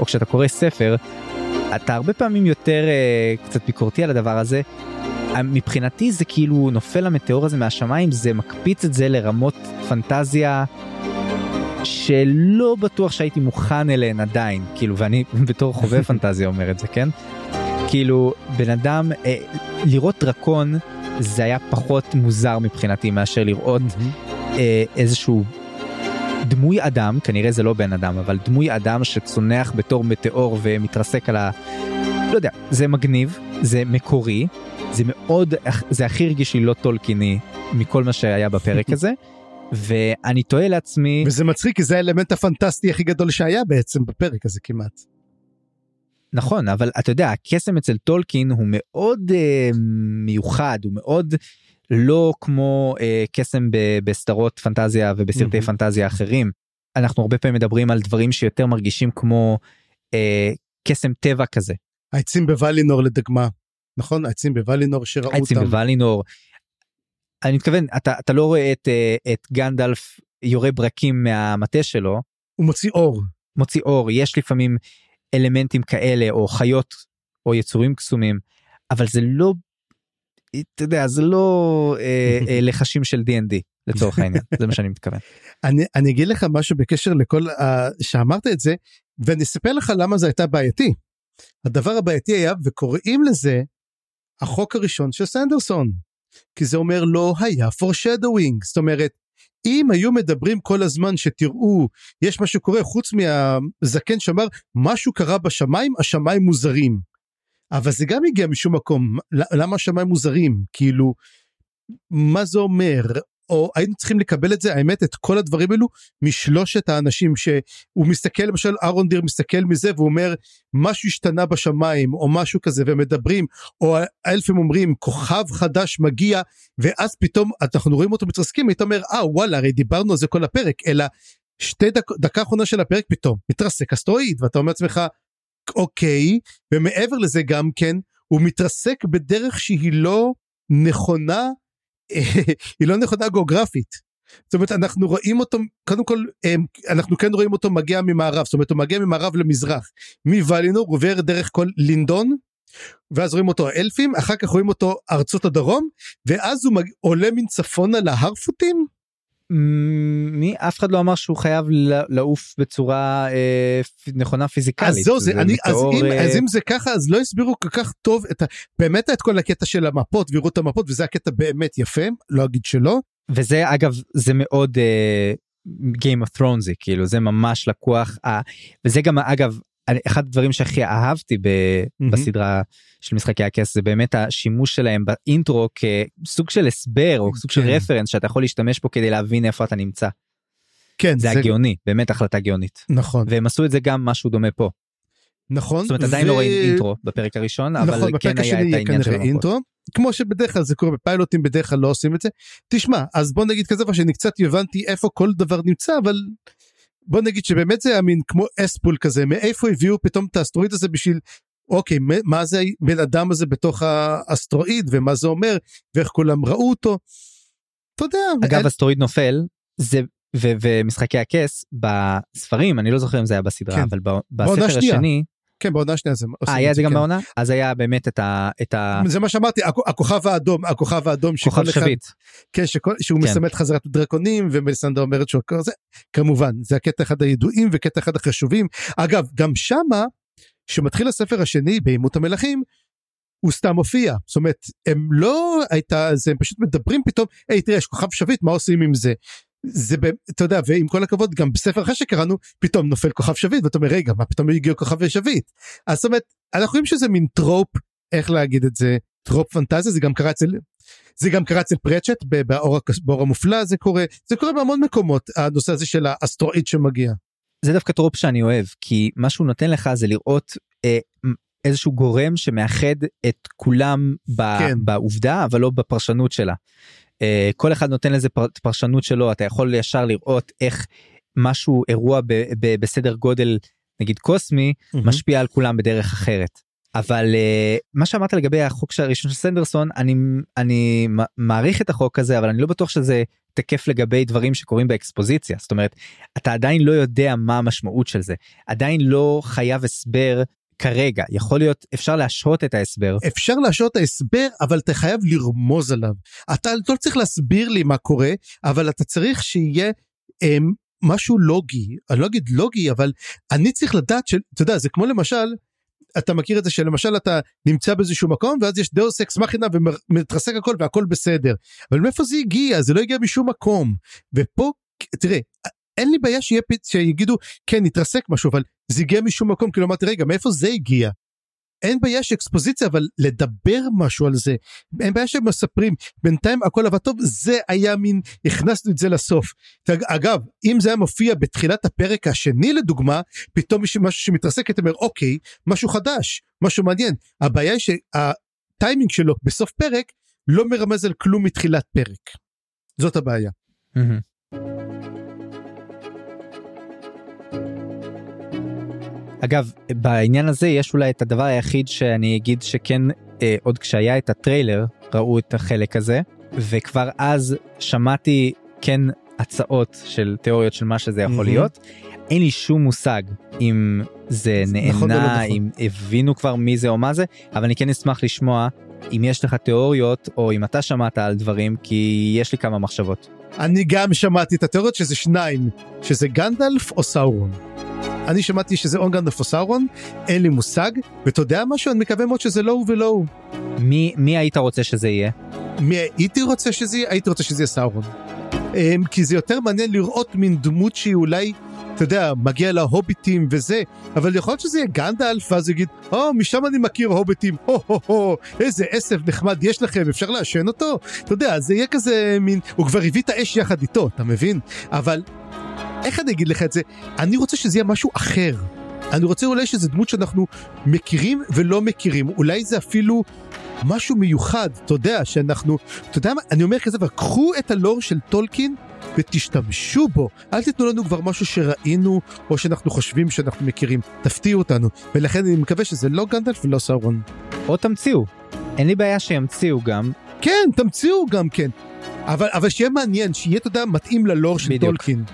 או כשאתה קורא ספר אתה הרבה פעמים יותר אה, קצת ביקורתי על הדבר הזה. אה, מבחינתי זה כאילו נופל המטאור הזה מהשמיים זה מקפיץ את זה לרמות פנטזיה שלא בטוח שהייתי מוכן אליהן עדיין כאילו ואני בתור חובב פנטזיה אומר את זה כן כאילו בן אדם אה, לראות דרקון זה היה פחות מוזר מבחינתי מאשר לראות. אה, איזשהו דמוי אדם כנראה זה לא בן אדם אבל דמוי אדם שצונח בתור מטאור ומתרסק על ה... לא יודע זה מגניב זה מקורי זה מאוד זה הכי הרגיש לי לא טולקיני מכל מה שהיה בפרק הזה ואני תוהה לעצמי וזה מצחיק כי זה האלמנט הפנטסטי הכי גדול שהיה בעצם בפרק הזה כמעט. נכון אבל אתה יודע הקסם אצל טולקין הוא מאוד אה, מיוחד הוא מאוד לא כמו אה, קסם ב- בסדרות פנטזיה ובסרטי מהמם. פנטזיה אחרים. אנחנו הרבה פעמים מדברים על דברים שיותר מרגישים כמו אה, קסם טבע כזה. העצים בוולינור לדוגמה. נכון העצים בוולינור שראו אותם. בוולינור. אני מתכוון אתה אתה לא רואה את אה, את גנדלף יורה ברקים מהמטה שלו הוא מוציא אור. מוציא אור יש לפעמים אלמנטים כאלה או חיות או יצורים קסומים אבל זה לא אתה יודע זה לא אה, אה, לחשים של D&D לצורך העניין זה מה שאני מתכוון. אני, אני אגיד לך משהו בקשר לכל uh, שאמרת את זה ואני אספר לך למה זה הייתה בעייתי. הדבר הבעייתי היה וקוראים לזה החוק הראשון של סנדרסון. כי זה אומר לא היה foreshadowing זאת אומרת אם היו מדברים כל הזמן שתראו יש משהו קורה חוץ מהזקן שאמר משהו קרה בשמיים השמיים מוזרים. אבל זה גם הגיע משום מקום למה השמיים מוזרים כאילו מה זה אומר או היינו צריכים לקבל את זה האמת את כל הדברים האלו משלושת האנשים שהוא מסתכל למשל אהרון דיר מסתכל מזה והוא אומר משהו השתנה בשמיים או משהו כזה ומדברים או האלפים אומרים כוכב חדש מגיע ואז פתאום אנחנו רואים אותו מתרסקים היית אומר אה וואלה הרי דיברנו על זה כל הפרק אלא שתי דק, דקה אחרונה של הפרק פתאום מתרסק אסטרואיד ואתה אומר לעצמך אוקיי ומעבר לזה גם כן הוא מתרסק בדרך שהיא לא נכונה היא לא נכונה גיאוגרפית. זאת אומרת אנחנו רואים אותו קודם כל אנחנו כן רואים אותו מגיע ממערב זאת אומרת הוא מגיע ממערב למזרח מוולינור עובר דרך כל לינדון ואז רואים אותו האלפים אחר כך רואים אותו ארצות הדרום ואז הוא מג... עולה מן צפונה להרפוטים אף אחד לא אמר שהוא חייב לעוף בצורה אה, נכונה פיזיקלית. אז זהו זה, אני, אז, אם, אה... אז אם זה ככה אז לא הסבירו כל כך טוב את ה... באמת את כל הקטע של המפות ויראו את המפות וזה הקטע באמת יפה לא אגיד שלא. וזה אגב זה מאוד אה, Game of Thrones כאילו זה ממש לקוח אה, וזה גם אגב אחד הדברים שהכי אהבתי ב, mm-hmm. בסדרה של משחקי הכס זה באמת השימוש שלהם באינטרו כסוג של הסבר או סוג של כן. רפרנס שאתה יכול להשתמש בו כדי להבין איפה אתה נמצא. כן זה, זה הגאוני באמת החלטה גאונית נכון והם עשו את זה גם משהו דומה פה. נכון זאת אומרת עדיין ו... לא רואים אינטרו בפרק הראשון נכון, אבל כן היה את העניין של אינטרו כמו שבדרך כלל זה קורה בפיילוטים בדרך כלל לא עושים את זה תשמע אז בוא נגיד כזה שאני קצת הבנתי איפה כל דבר נמצא אבל בוא נגיד שבאמת זה היה מין כמו אספול כזה מאיפה הביאו פתאום את האסטרואיד הזה בשביל אוקיי מה זה בן אדם הזה בתוך האסטרואיד ומה זה אומר ואיך כולם ראו אותו. אתה יודע. אגב אל... אסטרואיד נופל זה ו- ומשחקי הכס בספרים אני לא זוכר אם זה היה בסדרה כן. אבל בספר השני כן בעונה השנייה זה אה, היה את זה גם כן. בעונה? אז היה באמת את ה... את ה... זה מה שאמרתי הכוכב האדום הכוכב האדום כוכב שביט. כן, שכל, שהוא כן. מסמל חזרת הדרקונים ומלסנדר אומרת שהוא כזה כמובן זה הקטע אחד הידועים וקטע אחד החשובים. אגב גם שמה שמתחיל הספר השני בעימות המלכים הוא סתם מופיע זאת אומרת הם לא הייתה זה הם פשוט מדברים פתאום היי תראה יש כוכב שביט מה עושים עם זה זה אתה יודע ועם כל הכבוד גם בספר אחר שקראנו פתאום נופל כוכב שביט ואתה אומר רגע מה פתאום הגיע כוכב שביט אז זאת אומרת אנחנו רואים שזה מין טרופ איך להגיד את זה טרופ פנטזיה זה גם קרה אצל זה גם קרה אצל פראצ'ט באור, באור המופלא זה קורה זה קורה בהמון מקומות הנושא הזה של האסטרואיד שמגיע. זה דווקא טרופ שאני אוהב כי מה שהוא נותן לך זה לראות אה, איזשהו גורם שמאחד את כולם ב, כן. בעובדה אבל לא בפרשנות שלה. אה, כל אחד נותן לזה פרשנות שלו אתה יכול ישר לראות איך משהו אירוע ב, ב, בסדר גודל נגיד קוסמי mm-hmm. משפיע על כולם בדרך אחרת. אבל uh, מה שאמרת לגבי החוק הראשון של סנדרסון אני אני מעריך את החוק הזה אבל אני לא בטוח שזה תקף לגבי דברים שקורים באקספוזיציה זאת אומרת אתה עדיין לא יודע מה המשמעות של זה עדיין לא חייב הסבר כרגע. יכול להיות אפשר להשהות את ההסבר. אפשר להשהות את ההסבר אבל אתה חייב לרמוז עליו. אתה לא צריך להסביר לי מה קורה אבל אתה צריך שיהיה הם, משהו לוגי. אני לא אגיד לוגי אבל אני צריך לדעת שאתה יודע זה כמו למשל אתה מכיר את זה שלמשל אתה נמצא באיזשהו מקום ואז יש דאוס אקס מכינה ומתרסק הכל והכל בסדר. אבל מאיפה זה הגיע? זה לא הגיע משום מקום. ופה תראה אין לי בעיה שיהיה שיגידו כן התרסק משהו אבל זה הגיע משום מקום כאילו אמרתי רגע מאיפה זה הגיע. אין בעיה שאקספוזיציה אבל לדבר משהו על זה אין בעיה שמספרים בינתיים הכל עבד טוב זה היה מין הכנסנו את זה לסוף. אגב אם זה היה מופיע בתחילת הפרק השני לדוגמה פתאום משהו שמתרסק אתה אומר אוקיי משהו חדש משהו מעניין הבעיה היא שהטיימינג שלו בסוף פרק לא מרמז על כלום מתחילת פרק. זאת הבעיה. Mm-hmm. אגב בעניין הזה יש אולי את הדבר היחיד שאני אגיד שכן אה, עוד כשהיה את הטריילר ראו את החלק הזה וכבר אז שמעתי כן הצעות של תיאוריות של מה שזה יכול מהמם. להיות. אין לי שום מושג אם זה נכון לא נהנה, נכון. אם הבינו כבר מי זה או מה זה, אבל אני כן אשמח לשמוע אם יש לך תיאוריות או אם אתה שמעת על דברים, כי יש לי כמה מחשבות. אני גם שמעתי את התיאוריות שזה שניים, שזה גנדלף או סאורון. אני שמעתי שזה או גנדלף או סאורון, אין לי מושג, ואתה יודע משהו? אני מקווה מאוד שזה לא הוא ולא הוא. מי, מי היית רוצה שזה יהיה? מי הייתי רוצה שזה יהיה? הייתי רוצה שזה יהיה סאורון. אמ, כי זה יותר מעניין לראות מין דמות שהיא אולי, אתה יודע, מגיע להוביטים וזה, אבל יכול להיות שזה יהיה גנדלף, ואז יגיד, או, משם אני מכיר הוביטים, הו הו הו, איזה עשב נחמד יש לכם, אפשר לעשן אותו? אתה יודע, זה יהיה כזה מין, הוא כבר הביא את האש יחד איתו, אתה מבין? אבל, איך אני אגיד לך את זה? אני רוצה שזה יהיה משהו אחר. אני רוצה אולי שזה דמות שאנחנו מכירים ולא מכירים, אולי זה אפילו משהו מיוחד, אתה יודע, שאנחנו, אתה יודע מה, אני אומר כזה, אבל קחו את הלור של טולקין ותשתמשו בו, אל תיתנו לנו כבר משהו שראינו או שאנחנו חושבים שאנחנו מכירים, תפתיעו אותנו, ולכן אני מקווה שזה לא גנדלף ולא סאורון. או תמציאו. אין לי בעיה שימציאו גם, כן, תמציאו גם כן, אבל, אבל שיהיה מעניין, שיהיה, אתה יודע, מתאים ללור של בדיוק. טולקין.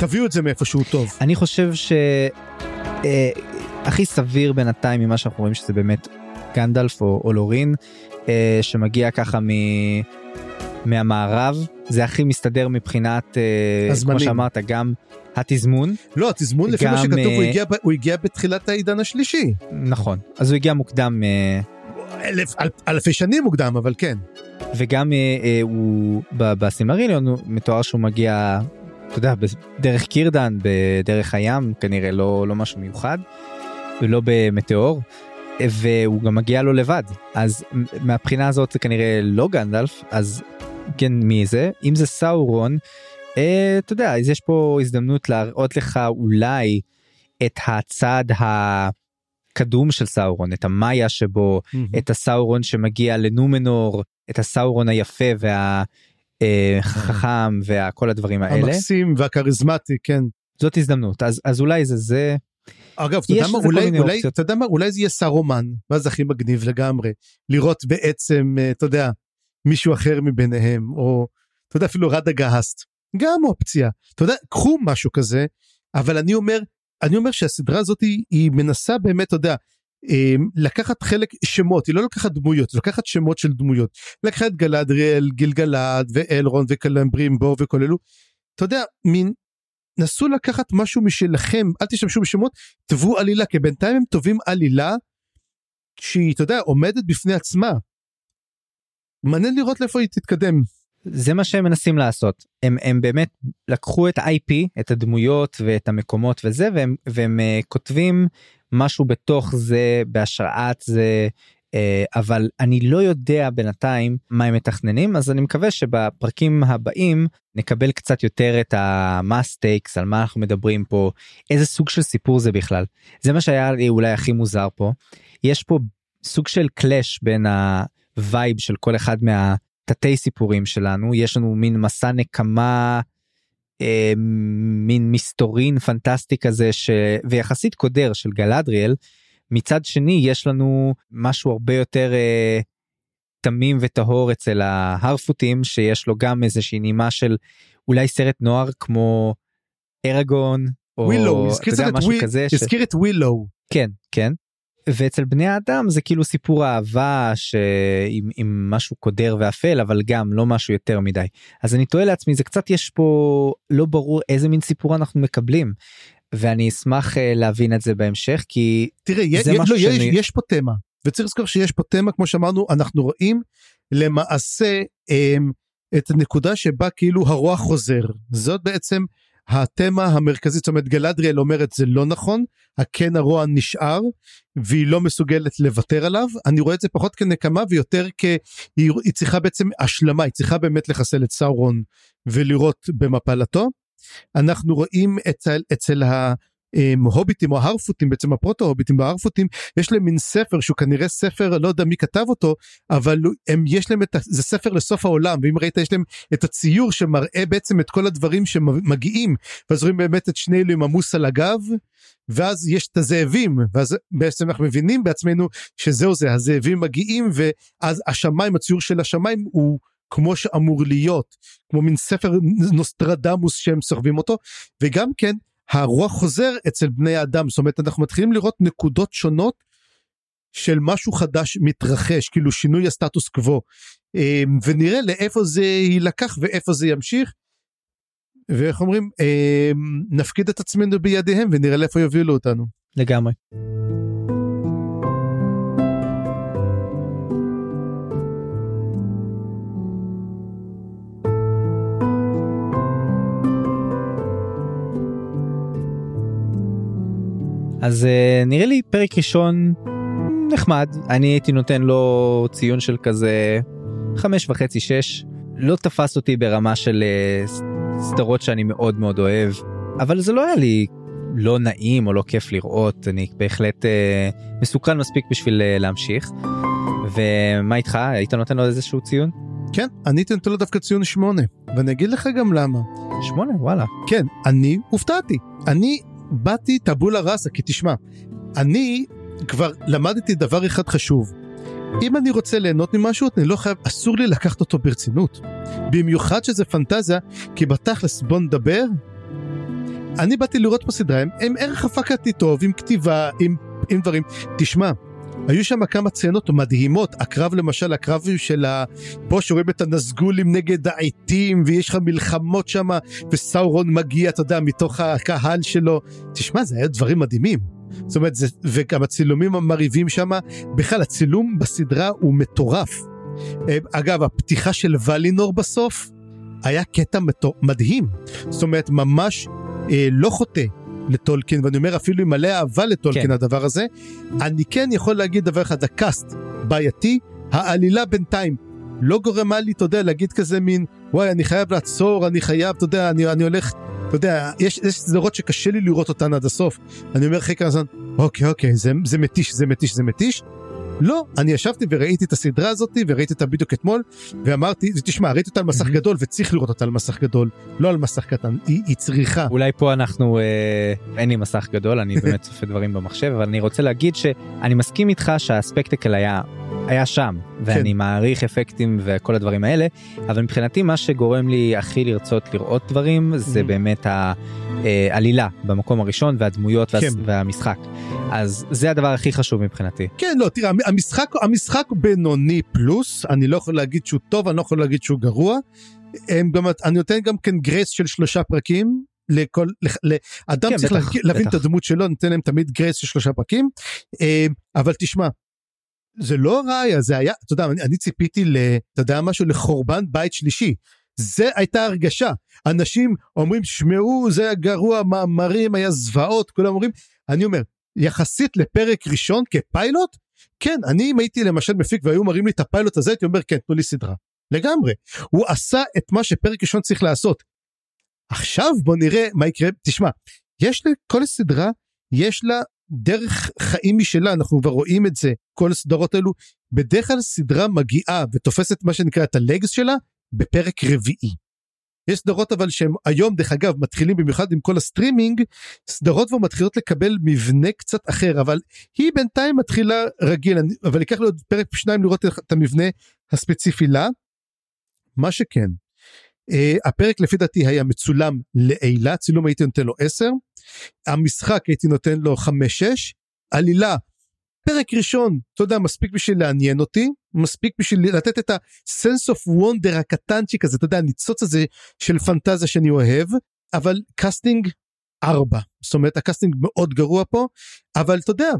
תביאו את זה מאיפשהו טוב. אני חושב שהכי אה, סביר בינתיים ממה שאנחנו רואים שזה באמת גנדלף או, או לורין אה, שמגיע ככה מ... מהמערב זה הכי מסתדר מבחינת אה, כמו הזמנים. שאמרת גם התזמון לא, התזמון לפי מה שכתוב, הוא אה, הגיע, הוא הגיע בתחילת העידן השלישי. נכון אז הוא הגיע מוקדם אה, אלף, אל, אלפי שנים מוקדם, אבל כן. וגם אה, אה, הוא ב- בסילמריליון הוא מתואר שהוא מגיע אתה יודע בדרך קירדן בדרך הים כנראה לא לא משהו מיוחד ולא במטאור והוא גם מגיע לו לבד. אז מהבחינה הזאת זה כנראה לא גנדלף אז כן מי זה? אם זה סאורון אה, אתה יודע אז יש פה הזדמנות להראות לך אולי את הצד הקדום של סאורון את המאיה שבו את הסאורון שמגיע לנומנור את הסאורון היפה והחכם וכל הדברים האלה המקסים והכריזמטי, כן. זאת הזדמנות אז אז אולי זה זה אגב, אתה יודע מה, אולי, אולי. אתה יודע מה, אולי זה יהיה סרומן, ואז הכי מגניב לגמרי. לראות בעצם, אה, אתה יודע, מישהו אחר מביניהם, או, אתה יודע, אפילו רדה גהסט. גם אופציה. אתה יודע, קחו משהו כזה, אבל אני אומר, אני אומר שהסדרה הזאת היא, היא מנסה באמת, אתה יודע, אה, לקחת חלק שמות, היא לא לקחת דמויות, היא לוקחת שמות של דמויות. לקחה את גלדריאל, גילגלד, ואלרון, וקלמברימבו וכל אלו. אתה יודע, מין נסו לקחת משהו משלכם, אל תשתמשו בשמות, תבואו עלילה, כי בינתיים הם טובים עלילה שהיא, אתה יודע, עומדת בפני עצמה. מעניין לראות לאיפה היא תתקדם. זה מה שהם מנסים לעשות הם הם באמת לקחו את ה-IP את הדמויות ואת המקומות וזה והם והם uh, כותבים משהו בתוך זה בהשראת זה uh, אבל אני לא יודע בינתיים מה הם מתכננים אז אני מקווה שבפרקים הבאים נקבל קצת יותר את ה stakes על מה אנחנו מדברים פה איזה סוג של סיפור זה בכלל זה מה שהיה לי אולי הכי מוזר פה יש פה סוג של clash בין ה vibe של כל אחד מה. תתי סיפורים שלנו יש לנו מין מסע נקמה אה, מין מסתורין פנטסטי כזה ש... ויחסית קודר של גלדריאל מצד שני יש לנו משהו הרבה יותר אה, תמים וטהור אצל ההרפוטים שיש לו גם איזושהי נימה של אולי סרט נוער כמו אראגון או ווילו. הזכיר את ווילו. כן כן ואצל בני האדם זה כאילו סיפור אהבה שעם עם משהו קודר ואפל אבל גם לא משהו יותר מדי אז אני תוהה לעצמי זה קצת יש פה לא ברור איזה מין סיפור אנחנו מקבלים ואני אשמח uh, להבין את זה בהמשך כי תראה, יש, זה יש, משהו לא, יש, שאני- יש פה תמה, וצריך לזכור שיש פה תמה, כמו שאמרנו, אנחנו רואים למעשה אמ, את הנקודה שבה כאילו הרוע חוזר. זאת בעצם התמה המרכזית, זאת אומרת גלדריאל אומרת זה לא נכון, הכן הרוע נשאר, והיא לא מסוגלת לוותר עליו. אני רואה את זה פחות כנקמה ויותר כ... היא, היא צריכה בעצם השלמה, היא צריכה באמת לחסל את סאורון ולראות במפלתו. אנחנו רואים אצל, אצל ההוביטים או ההרפוטים, בעצם הפרוטו-הוביטים וההרפוטים, יש להם מין ספר שהוא כנראה ספר, לא יודע מי כתב אותו, אבל הם, יש להם את, זה ספר לסוף העולם, ואם ראית יש להם את הציור שמראה בעצם את כל הדברים שמגיעים, ואז רואים באמת את שני אלו עם עמוס על הגב, ואז יש את הזאבים, ואז בעצם אנחנו מבינים בעצמנו שזהו זה, הזאבים מגיעים, ואז השמיים, הציור של השמיים הוא כמו שאמור להיות, כמו מין ספר נוסטרדמוס שהם סוחבים אותו, וגם כן הרוח חוזר אצל בני האדם, זאת אומרת אנחנו מתחילים לראות נקודות שונות של משהו חדש מתרחש, כאילו שינוי הסטטוס קוו, אמ, ונראה לאיפה זה יילקח ואיפה זה ימשיך. ואיך אומרים, אמ, נפקיד את עצמנו בידיהם ונראה לאיפה יובילו אותנו. לגמרי. אז uh, נראה לי פרק ראשון נחמד אני הייתי נותן לו ציון של כזה חמש וחצי שש לא תפס אותי ברמה של uh, סדרות שאני מאוד מאוד אוהב אבל זה לא היה לי לא נעים או לא כיף לראות אני בהחלט uh, מסוכן מספיק בשביל uh, להמשיך. ומה איתך היית נותן לו איזשהו ציון? כן אני נותן לו דווקא ציון שמונה ואני אגיד לך גם למה. שמונה וואלה. כן אני הופתעתי אני באתי טבולה ראסה כי תשמע אני כבר למדתי דבר אחד חשוב. אם אני רוצה ליהנות ממשהו אני לא חייב אסור לי לקחת אותו ברצינות. במיוחד שזה פנטזיה כי בתכלס בוא נדבר. אני באתי לראות פה סדרה עם, ערך הפקתי טוב עם כתיבה עם, עם דברים תשמע היו שם כמה ציינות מדהימות הקרב למשל הקרב של ה... פה שרואים את הנזגולים נגד העיתים ויש לך מלחמות שם וסאורון מגיע אתה יודע מתוך הקהל שלו תשמע זה היה דברים מדהימים. זאת אומרת זה וגם הצילומים המרהיבים שם בכלל הצילום בסדרה הוא מטורף. אה, אגב הפתיחה של ולינור בסוף היה קטע מדהים זאת אומרת ממש אה, לא חוטא לטולקין ואני אומר אפילו עם מלא אהבה לטולקין כן. הדבר הזה אני כן יכול להגיד דבר אחד הקאסט בעייתי העלילה בינתיים לא גורמה לי אתה יודע להגיד כזה מין וואי אני חייב לעצור אני חייב אתה יודע אני, אני הולך אתה יודע יש, יש סדרות שקשה לי לראות אותן עד הסוף אני אומר אחרי כמה זמן אוקיי אוקיי זה, זה מתיש זה מתיש זה מתיש לא, אני ישבתי וראיתי את הסדרה הזאת וראיתי אותה בדיוק אתמול ואמרתי, תשמע, ראיתי אותה על מסך גדול וצריך לראות אותה על מסך גדול, לא על מסך קטן, היא, היא צריכה. אולי פה אנחנו, אה, אין לי מסך גדול, אני באמת צופה דברים במחשב, אבל אני רוצה להגיד שאני מסכים איתך שהספקטקל היה היה שם ואני כן. מעריך אפקטים וכל הדברים האלה אבל מבחינתי מה שגורם לי הכי לרצות לראות דברים זה mm-hmm. באמת העלילה במקום הראשון והדמויות כן. והמשחק אז זה הדבר הכי חשוב מבחינתי. כן לא תראה המשחק המשחק בינוני פלוס אני לא יכול להגיד שהוא טוב אני לא יכול להגיד שהוא גרוע. גם אני נותן גם כן גרייס של שלושה פרקים לכל לאדם כן, צריך בטח, להבין בטח. את הדמות שלו נותן להם תמיד גרייס של שלושה פרקים אה, אבל תשמע זה לא ראיה, זה היה, אתה יודע, אני, אני ציפיתי ל... אתה יודע משהו? לחורבן בית שלישי. זה הייתה הרגשה. אנשים אומרים, שמעו, זה היה גרוע, מאמרים, היה זוועות, כולם אומרים, אני אומר, יחסית לפרק ראשון כפיילוט, כן, אני אם הייתי למשל מפיק והיו מראים לי את הפיילוט הזה, הייתי אומר, כן, תנו לי סדרה. לגמרי. הוא עשה את מה שפרק ראשון צריך לעשות. עכשיו בוא נראה מה יקרה, תשמע, יש לכל סדרה, יש לה דרך חיים משלה אנחנו כבר רואים את זה כל הסדרות האלו בדרך כלל סדרה מגיעה ותופסת מה שנקרא את ה legs שלה בפרק רביעי. יש סדרות אבל שהם היום דרך אגב מתחילים במיוחד עם כל הסטרימינג סדרות כבר מתחילות לקבל מבנה קצת אחר אבל היא בינתיים מתחילה רגיל אבל ייקח לי עוד פרק שניים לראות את המבנה הספציפי לה. מה שכן Uh, הפרק לפי דעתי היה מצולם לעילה צילום הייתי נותן לו 10 המשחק הייתי נותן לו 5-6 עלילה פרק ראשון אתה יודע מספיק בשביל לעניין אותי מספיק בשביל לתת את ה-sense of wonder הקטנצ'יק הזה אתה יודע הניצוץ הזה של פנטזיה שאני אוהב אבל קאסטינג 4 זאת אומרת הקאסטינג מאוד גרוע פה אבל אתה יודע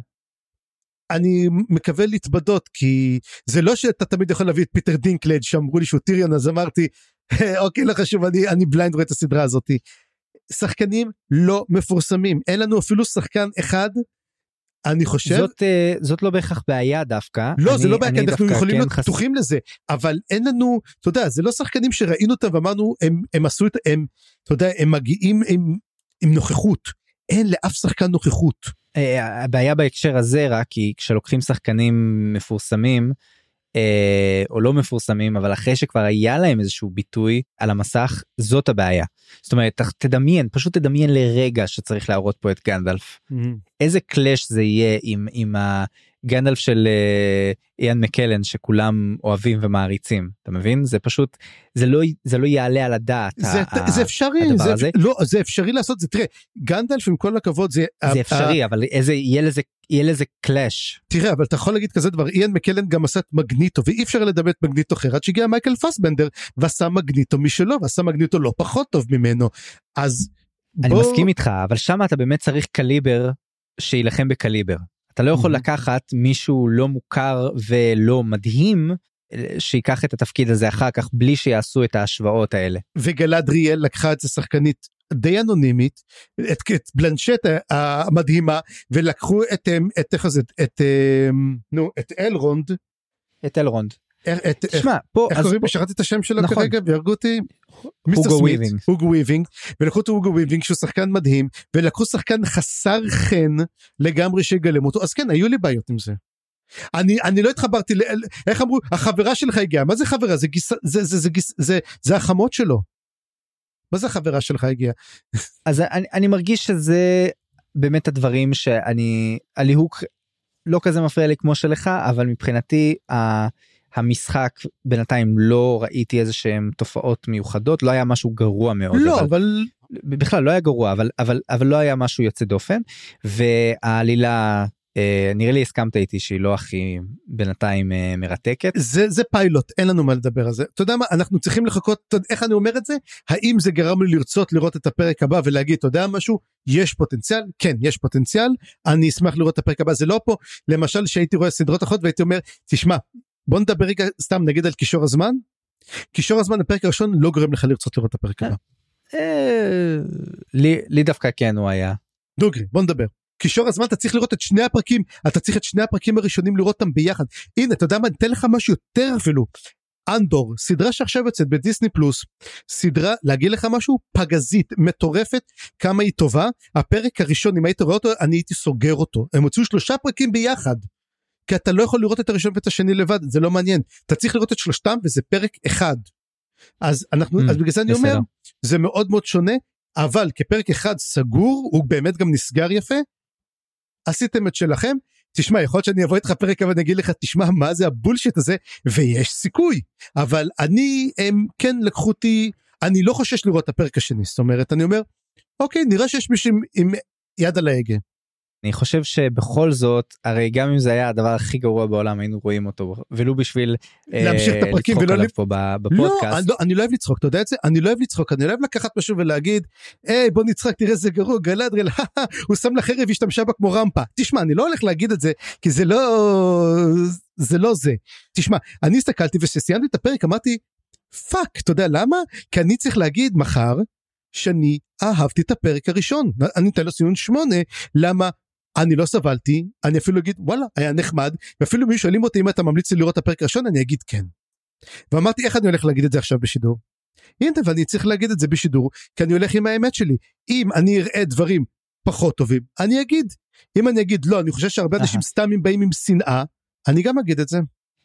אני מקווה להתבדות כי זה לא שאתה תמיד יכול להביא את פיטר דינקלג' שאמרו לי שהוא טיריון אז אמרתי אוקיי לא חשוב אני אני blind רואה את הסדרה הזאתי. שחקנים לא מפורסמים אין לנו אפילו שחקן אחד. אני חושב זאת אה, זאת לא בהכרח בעיה דווקא לא אני, זה לא בעיה אנחנו יכולים כן להיות חס... פתוחים לזה אבל אין לנו אתה יודע זה לא שחקנים שראינו אותם ואמרנו הם הם עשו את הם אתה יודע הם מגיעים עם, עם נוכחות אין לאף שחקן נוכחות. אה, הבעיה בהקשר הזה רק כי כשלוקחים שחקנים מפורסמים אה, או לא מפורסמים אבל אחרי שכבר היה להם איזשהו ביטוי על המסך זאת הבעיה. זאת אומרת תדמיין פשוט תדמיין לרגע שצריך להראות פה את גנדלף mm-hmm. איזה קלאש זה יהיה עם עם גנדלף של אה, איאן מקלן שכולם אוהבים ומעריצים אתה מבין? זה פשוט זה לא זה לא יעלה על הדעת זה, ה- זה אפשרי, הדבר זה, הזה. לא, זה אפשרי לעשות, זה תראה, גנדלף עם כל הכבוד זה, זה אפשרי אבל איזה יהיה לזה יהיה לזה קלאש תראה אבל אתה יכול להגיד כזה דבר איאן מקלן גם עשה את מגניטו ואי אפשר לדבר את מגניטו אחר עד שהגיע מייקל פסבנדר ועשה מגניטו משלו ועשה מגניטו לא פחות טוב ממנו. אז אני בוא- מסכים איתך אבל שם אתה באמת צריך קליבר שיילחם בקליבר אתה לא יכול. לקחת מישהו לא מוכר ולא מדהים אה, שיקח את התפקיד הזה אחר כך בלי שיעשו את ההשוואות האלה. וגלדריאל לקחה את זה שחקנית די אנונימית את, קייט בלנשט המדהימה ולקחו את אמ, את איך זה את אמ, נו את אלרונד את אלרונד. תשמע פה איך קוראים לו שכחתי את השם שלו נכון. כרגע והרגו אותי. מיסטר הוגו סמית. הוגו וויבינג ולקחו את הוגו וויבינג שהוא שחקן מדהים ולקחו שחקן חסר חן לגמרי שיגלם אותו אז כן היו לי בעיות עם זה. אני אני לא התחברתי ל... איך אמרו החברה שלך הגיעה מה זה חברה זה גיס זה זה זה גיס זה זה החמות שלו. מה זה החברה שלך הגיעה? אז אני, אני מרגיש שזה באמת הדברים שאני הליהוק לא כזה מפריע לי כמו שלך אבל מבחינתי ה, המשחק בינתיים לא ראיתי איזה שהם תופעות מיוחדות לא היה משהו גרוע מאוד לא אבל אבל בכלל לא היה גרוע אבל אבל אבל לא היה משהו יוצא דופן והעלילה אה, נראה לי הסכמת איתי שהיא לא הכי בינתיים אה, מרתקת. זה זה פיילוט אין לנו מה לדבר על זה. אתה יודע מה אנחנו צריכים לחכות יודע איך אני אומר את זה? האם זה גרם לי לרצות לראות את הפרק הבא ולהגיד אתה יודע משהו? יש פוטנציאל? כן יש פוטנציאל. אני אשמח לראות את הפרק הבא זה לא פה. למשל שהייתי רואה סדרות אחרות והייתי אומר תשמע בוא נדבר רגע סתם נגיד על קישור הזמן. קישור הזמן הפרק הראשון לא גורם לך לרצות לראות את הפרק הבא. אה, לי לי דווקא כן הוא היה דוגרי בוא נדבר. קישור הזמן אתה צריך לראות את שני הפרקים אתה צריך את שני הפרקים הראשונים לראות אותם ביחד הנה אתה יודע מה אני אתן לך משהו יותר אפילו. אנדור סדרה שעכשיו יוצאת בדיסני פלוס סדרה להגיד לך משהו פגזית מטורפת כמה היא טובה הפרק הראשון אם היית רואה אותו אני הייתי סוגר אותו הם הוציאו שלושה פרקים ביחד. כי אתה לא יכול לראות את הראשון ואת השני לבד זה לא מעניין אתה צריך לראות את שלושתם וזה פרק אחד. אז אנחנו Mm, אז בגלל זה אני אומר. זה מאוד מאוד שונה אבל כפרק אחד סגור הוא באמת גם נסגר יפה. עשיתם את שלכם תשמע יכול להיות שאני אבוא איתך פרק אבל אני אגיד לך תשמע מה זה הבולשיט הזה ויש סיכוי אבל אני הם כן לקחו אותי אני לא חושש לראות את הפרק השני זאת אומרת אני אומר אוקיי נראה שיש מישהו עם, עם יד על ההגה. אני חושב שבכל זאת הרי גם אם זה היה הדבר הכי גרוע בעולם היינו רואים אותו ולו בשביל אה, להמשיך את הפרקים ולעלות פה לא, בפודקאסט. אני לא, אני לא אוהב לצחוק, אתה יודע את זה? אני לא אוהב לצחוק, אני לא אוהב לקחת משהו ולהגיד, היי בוא נצחק, תראה איזה גרוע, גלדריאל, הוא שם לה חרב והשתמשה בה כמו רמפה. תשמע, אני לא הולך להגיד את זה, כי זה לא... זה לא זה. תשמע, אני הסתכלתי וכשסיימתי את הפרק אמרתי, fuck, אתה יודע למה? כי אני צריך להגיד מחר שאני אהבתי את הפרק הראשון. אני אתן לו ציון שמונה, למה? אני לא סבלתי, אני אפילו אגיד וואלה היה נחמד, ואפילו אם שואלים אותי אם אתה ממליץ לי לראות את הפרק הראשון אני אגיד כן. ואמרתי איך אני הולך להגיד את זה עכשיו בשידור. הנה ואני צריך להגיד את זה בשידור כי אני הולך עם האמת שלי אם אני אראה דברים פחות טובים אני אגיד אם אני אגיד לא אני חושב שהרבה. אנשים סתם באים עם שנאה אני גם אגיד את זה.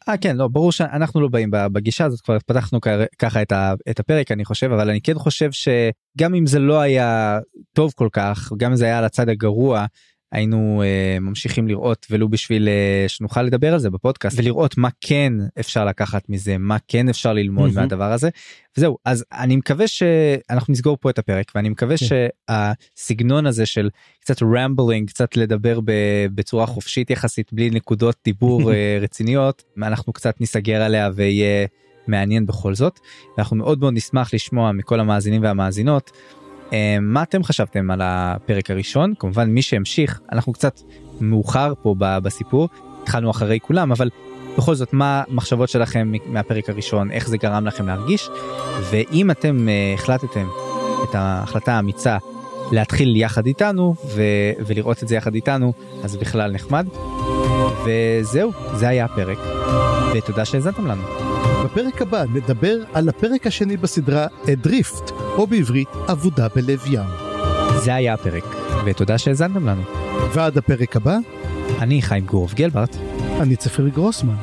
אה כן לא ברור שאנחנו לא באים בגישה הזאת כבר פתחנו ככה את, ה, את הפרק אני חושב אבל אני כן חושב שגם אם זה לא היה טוב כל כך גם אם זה היה על הצד הגרוע היינו אה, ממשיכים לראות ולו בשביל אה, שנוכל לדבר על זה בפודקאסט ולראות מה כן אפשר לקחת מזה מה כן אפשר ללמוד מהמם. מהדבר הזה וזהו אז אני מקווה שאנחנו נסגור פה את הפרק ואני מקווה כן. שהסגנון הזה של קצת רמבלינג קצת לדבר ב- בצורה חופשית יחסית בלי נקודות דיבור אה, רציניות אנחנו קצת ניסגר עליה ויהיה מעניין בכל זאת אנחנו מאוד מאוד נשמח לשמוע מכל המאזינים והמאזינות מה אתם חשבתם על הפרק הראשון כמובן מי שהמשיך אנחנו קצת מאוחר פה בסיפור התחלנו אחרי כולם אבל בכל זאת מה המחשבות שלכם מהפרק הראשון איך זה גרם לכם להרגיש ואם אתם אה, החלטתם את ההחלטה האמיצה להתחיל יחד איתנו ו- ולראות את זה יחד איתנו אז בכלל נחמד. וזהו זה היה הפרק ותודה שהאזנתם לנו. בפרק הבא נדבר על הפרק השני בסדרה אדריפט או בעברית אבודה בלב ים. זה היה הפרק ותודה שהאזנתם לנו. ועד הפרק הבא אני חיים גורוב גלברט אני צפיר גרוסמן.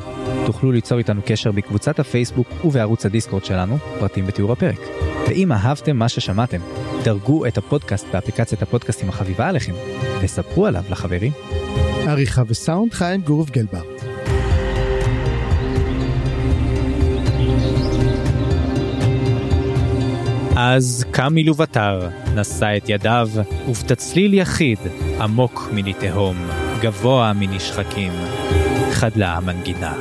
תוכלו ליצור איתנו קשר בקבוצת הפייסבוק ובערוץ הדיסקורד שלנו פרטים בתיאור הפרק. ואם אהבתם מה ששמעתם דרגו את הפודקאסט באפליקציית הפודקאסטים החביבה עליכם וספרו עליו לחברים. עריכה וסאונד חיים גורוב גלבר. אז קם מלובטר, נשא את ידיו, ובתצליל יחיד, עמוק מני תהום, גבוה מני שחקים, חדלה המנגינה.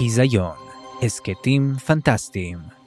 היזיון, הסכתים פנטסטיים